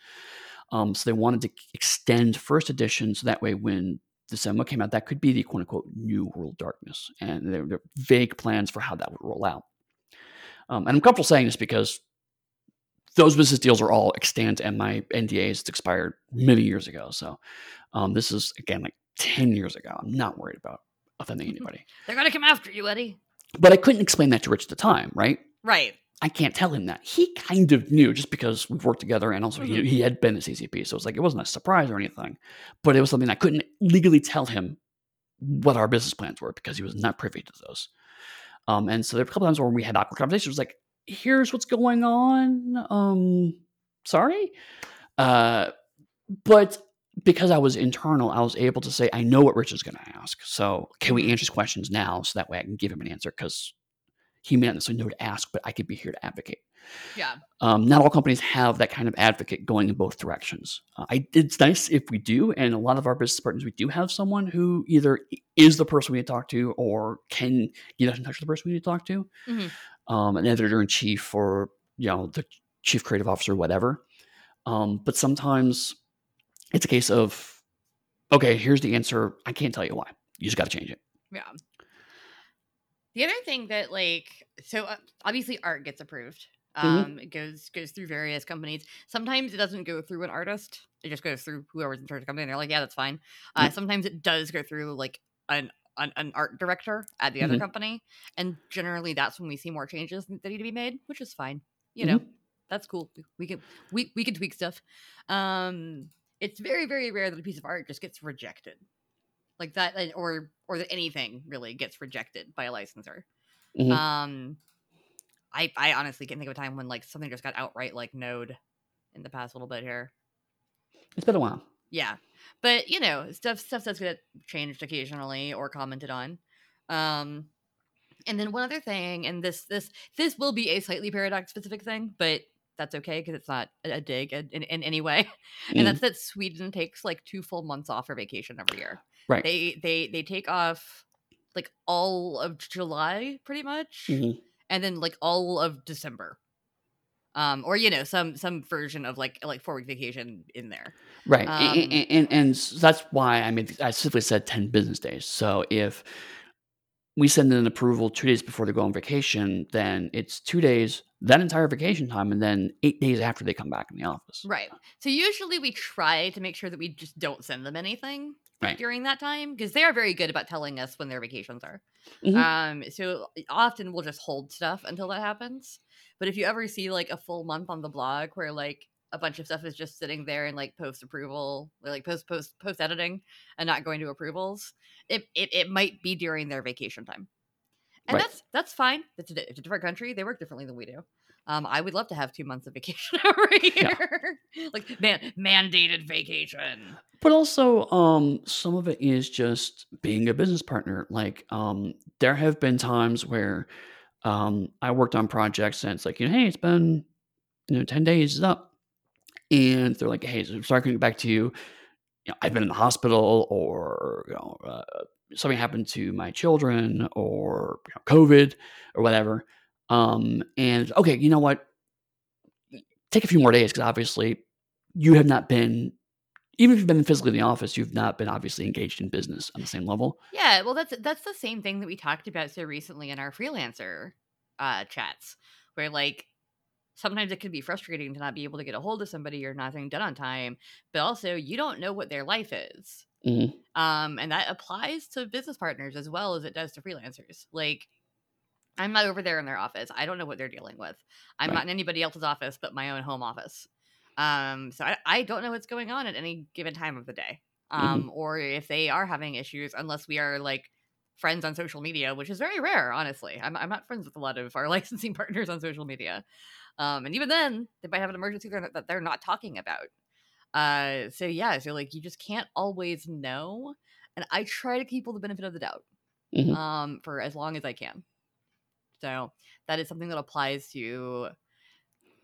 Um, so they wanted to extend first edition so that way when the MMO came out that could be the quote unquote new world darkness. And there were vague plans for how that would roll out. Um, and i'm comfortable saying this because those business deals are all extant and my ndas expired many years ago so um, this is again like 10 years ago i'm not worried about offending anybody. They're going to come after you, Eddy. But I couldn't explain that to Rich at the time, right? Right. I can't tell him that. He kind of knew just because we've worked together and also mm-hmm. he, he had been at CCP. So it's like it wasn't a surprise or anything, but it was something I couldn't legally tell him what our business plans were because he was not privy to those. Um, and so there were a couple times where we had awkward conversations. It was like, here's what's going on. Um, sorry. Uh, but because I was internal, I was able to say, I know what Rich is going to ask. So can we mm-hmm. answer his questions now so that way I can give him an answer? Because he may not necessarily know to ask, but I could be here to advocate. Yeah. Um, not all companies have that kind of advocate going in both directions. Uh, I, it's nice if we do, and a lot of our business partners, we do have someone who either is the person we need to talk to or can get us in touch with the person we need to talk to, mm-hmm. Um, an editor in chief or you know the chief creative officer, whatever. Um, but sometimes it's a case of, okay, here's the answer. I can't tell you why. You just got to change it. Yeah. The other thing that like so uh, obviously art gets approved. Mm-hmm. Um mm-hmm. it goes goes through various companies. Sometimes it doesn't go through an artist. It just goes through whoever's in charge of the company and they're like, "Yeah, that's fine." Uh mm-hmm. sometimes it does go through like an an, an art director at the mm-hmm. other company, and generally that's when we see more changes that need to be made, which is fine. You know, mm-hmm. that's cool. We can we we can tweak stuff. Um it's very very rare that a piece of art just gets rejected like that or or that anything really gets rejected by a licensor mm-hmm. um i i honestly can't think of a time when like something just got outright like node in the past little bit here it's been a while yeah but you know stuff stuff that's get changed occasionally or commented on um and then one other thing and this this this will be a slightly paradox specific thing but that's okay because it's not a, dig in, in, in any way. And mm. that's that Sweden takes like two full months off for vacation every year. Right. They they they take off like all of July pretty much, mm-hmm. and then like all of December. Um, or you know some some version of like like four week vacation in there, right? Um, and, and, and, that's why I mean I simply said ten business days. So if we send in an approval two days before they go on vacation, then it's two days, that entire vacation time, and then eight days after they come back in the office. Right. So usually we try to make sure that we just don't send them anything right. during that time because they are very good about telling us when their vacations are. Mm-hmm. Um, so often we'll just hold stuff until that happens. But if you ever see like a full month on the blog where like a bunch of stuff is just sitting there and like post approval or like post post post editing and not going to approvals it, it it might be during their vacation time and right. that's that's fine it's a, it's a different country they work differently than we do Um, I would love to have two months of vacation every year, yeah. like man mandated vacation. But also, um, some of it is just being a business partner. Like, um, there have been times where um, I worked on projects and it's like, you know, hey, it's been you know ten days is up, and they're like, hey, sorry, I couldn't get back to you. You know, I've been in the hospital, or you know, uh, something happened to my children, or you know, COVID, or whatever. Um, and okay, you know what? Take a few more days because obviously you have not been even if you've been physically in the office, you've not been obviously engaged in business on the same level. Yeah, well, that's that's the same thing that we talked about so recently in our freelancer uh, chats, where like sometimes it can be frustrating to not be able to get a hold of somebody or not nothing done on time, but also you don't know what their life is, mm-hmm. um, and that applies to business partners as well as it does to freelancers. Like I'm not over there in their office. I don't know what they're dealing with. I'm right. not in anybody else's office but my own home office. Um, so I, I don't know what's going on at any given time of the day. Mm-hmm. Um, mm-hmm. or if they are having issues, unless we are like friends on social media, which is very rare, honestly. I'm, I'm not friends with a lot of our licensing partners on social media. Um, and even then, they might have an emergency that they're not talking about. Uh, so yeah, so like you just can't always know. And I try to keep people the benefit of the doubt mm-hmm. um, for as long as I can. So that is something that applies to.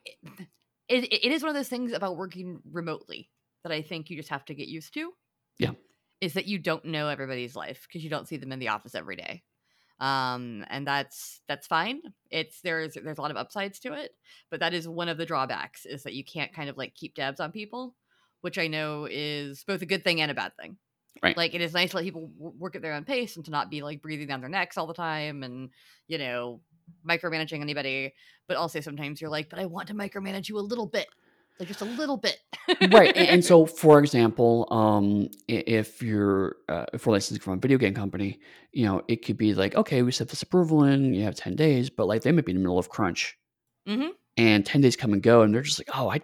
It, it, it is one of those things about working remotely that I think you just have to get used to. Yeah, is that you don't know everybody's life because you don't see them in the office every day, um, and that's that's fine. It's there's there's a lot of upsides to it, but that is one of the drawbacks is that you can't kind of like keep tabs on people, which I know is both a good thing and a bad thing. Right. Like it is nice to let people work at their own pace and to not be like breathing down their necks all the time and you know micromanaging anybody, but also sometimes you're like, but I want to micromanage you a little bit, like just a little bit. right. And, and, so, for example, um, if you're uh, if we're licensing from a video game company, you know, it could be like, okay, we set this approval in, you have ten days, but like they might be in the middle of crunch, mm-hmm. and ten days come and go, and they're just like, oh, I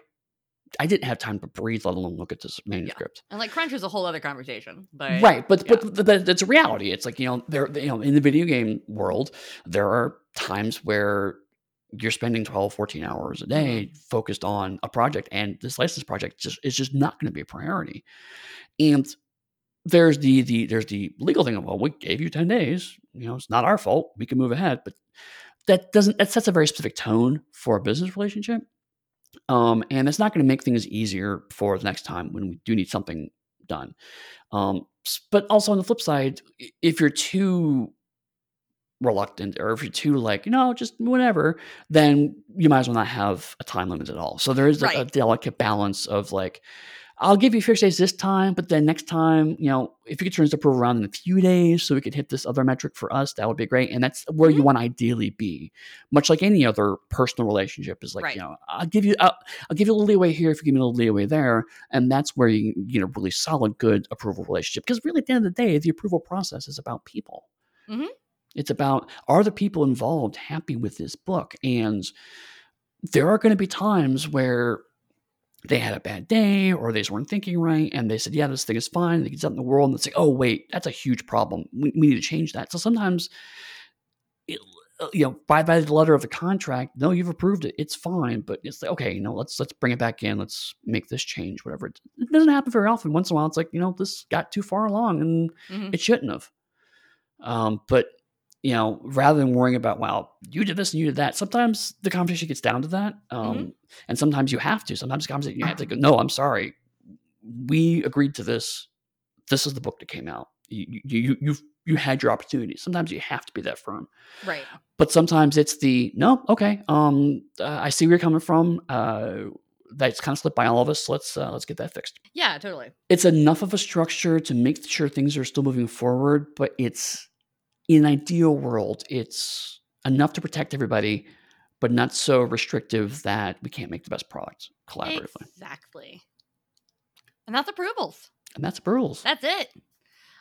I didn't have time to breathe, let alone look at this manuscript. Yeah. And like crunch is a whole other conversation, but right. But yeah. but, that's a reality. It's like you know there you know in the video game world there are times where you're spending 12 14 hours a day mm-hmm. focused on a project and this license project just is just not going to be a priority and there's the the there's the legal thing of well we gave you 10 days you know it's not our fault we can move ahead but that doesn't that sets a very specific tone for a business relationship um, and it's not going to make things easier for the next time when we do need something done um, but also on the flip side if you're too reluctant or if you're too like you know just whatever then you might as well not have a time limit at all so there is right. a, a, delicate balance of like i'll give you fixed days this time but then next time you know if you could turn this approval around in a few days so we could hit this other metric for us that would be great and that's where mm-hmm. you want to ideally be much like any other personal relationship is like right. you know i'll give you I'll, I'll give you a little leeway here if you give me a little leeway there and that's where you you know really solid good approval relationship because really at the end of the day the approval process is about people mm-hmm. It's about are the people involved happy with this book? And there are going to be times where they had a bad day or they just weren't thinking right and they said, Yeah, this thing is fine. They get out in the world and they say, Oh, wait, that's a huge problem. We, we need to change that. So sometimes, it, uh, you know, by, by the letter of the contract, no, you've approved it. It's fine. But it's like, okay, you know, let's let's bring it back in. Let's make this change, whatever. It, it doesn't happen very often. Once in a while, it's like, you know, this got too far along and mm-hmm. it shouldn't have. Um, but you know, rather than worrying about, well, you did this and you did that, sometimes the conversation gets down to that. Um, mm-hmm. And sometimes you have to. Sometimes the conversation, you have to go, no, I'm sorry. We agreed to this. This is the book that came out. You, you, you, you you had your opportunity. Sometimes you have to be that firm. Right. But sometimes it's the, no, okay, um, uh, I see where you're coming from. Uh, that's kind of slipped by all of us. Let's uh, let's get that fixed. Yeah, totally. It's enough of a structure to make sure things are still moving forward, but it's in an ideal world, it's enough to protect everybody, but not so restrictive that we can't make the best product collaboratively. Exactly. And that's approvals. And that's approvals. That's it.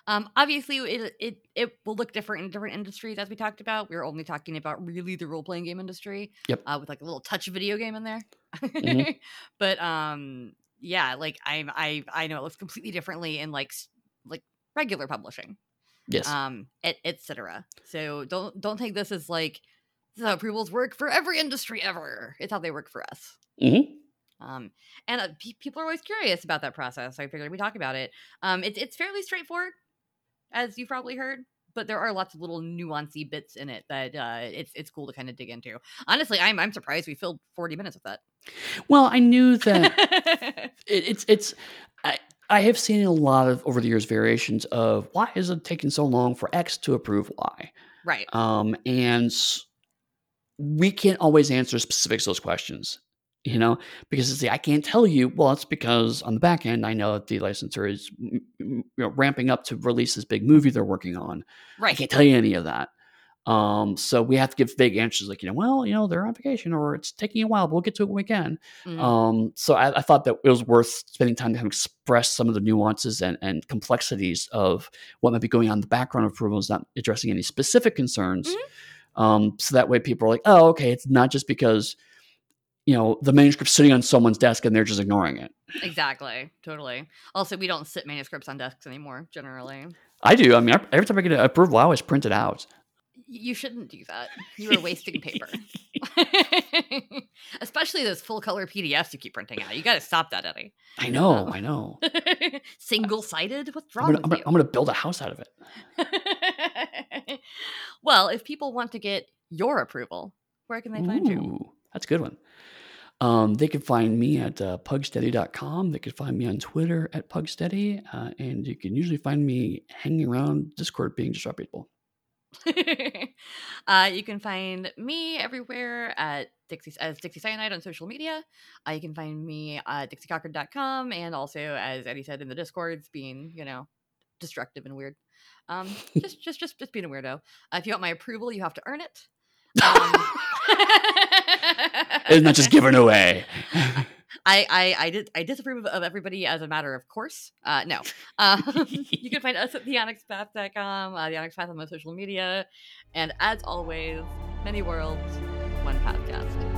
Um, obviously, it, it it will look different in different industries, as we talked about. We are only talking about really the role playing game industry. Yep. Uh, with like a little touch of video game in there. mm-hmm. But um, yeah, like I I I know it looks completely differently in like like regular publishing yes um etc et so don't don't take this as like this is how approvals work for every industry ever. It's how they work for us. Mm-hmm. Um, and uh, pe- people are always curious about that process. I figured we talk about it. Um, it's it's fairly straightforward, as you've probably heard, but there are lots of little nuancy bits in it that uh, it's it's cool to kind of dig into. Honestly, I'm I'm surprised we filled 40 minutes with that. Well, I knew that it, it's it's I, I have seen a lot of over the years variations of why is it taking so long for X to approve Y, right. um, and we can't always answer specifics those questions, you know, because it's the, I can't tell you. Well, it's because on the back end, I know that the licensor is you know ramping up to release this big movie they're working on. Right. I can't tell you any of that. Um, so we have to give vague answers like, you know, well, you know, they're on vacation or it's taking a while, but we'll get to it when we can. Mhm. Um, so I, I thought that it was worth spending time to kind of express some of the nuances and, and complexities of what might be going on in the background of approvals, not addressing any specific concerns. Mhm. Um, so that way people are like, oh, okay, it's not just because, you know, the manuscript's sitting on someone's desk and they're just ignoring it. Exactly. Totally. Also, we don't sit manuscripts on desks anymore, generally. I do. I mean, every time I get an approval, I always print it out. You shouldn't do that. You are wasting paper. Especially those full color PDFs you keep printing out. You got to stop that, Eddy. I know, Um, I know. Single sided? What's I'm wrong gonna, I'm, with gonna, you? I'm gonna build a house out of it. well, if people want to get your approval, where can they find you? That's a good one. Um, they can find me at uh, pugsteady.com. They can find me on Twitter at pugsteady. Uh, and you can usually find me hanging around Discord being disreputable. uh, you can find me everywhere at Dixie as Dixie Cyanide on social media. Uh, you can find me at dixiecochran.com and also, as Eddy said in the Discords, being you know destructive and weird. Um, just just just just being a weirdo. Uh, if you want my approval, you have to earn it. Um, It's not just given away. I I I, did, I disapprove of everybody as a matter of course. Uh, no, um, you can find us at theonyxpath.com, uh, the Onyx Path on most social media, and as always, many worlds, one podcast.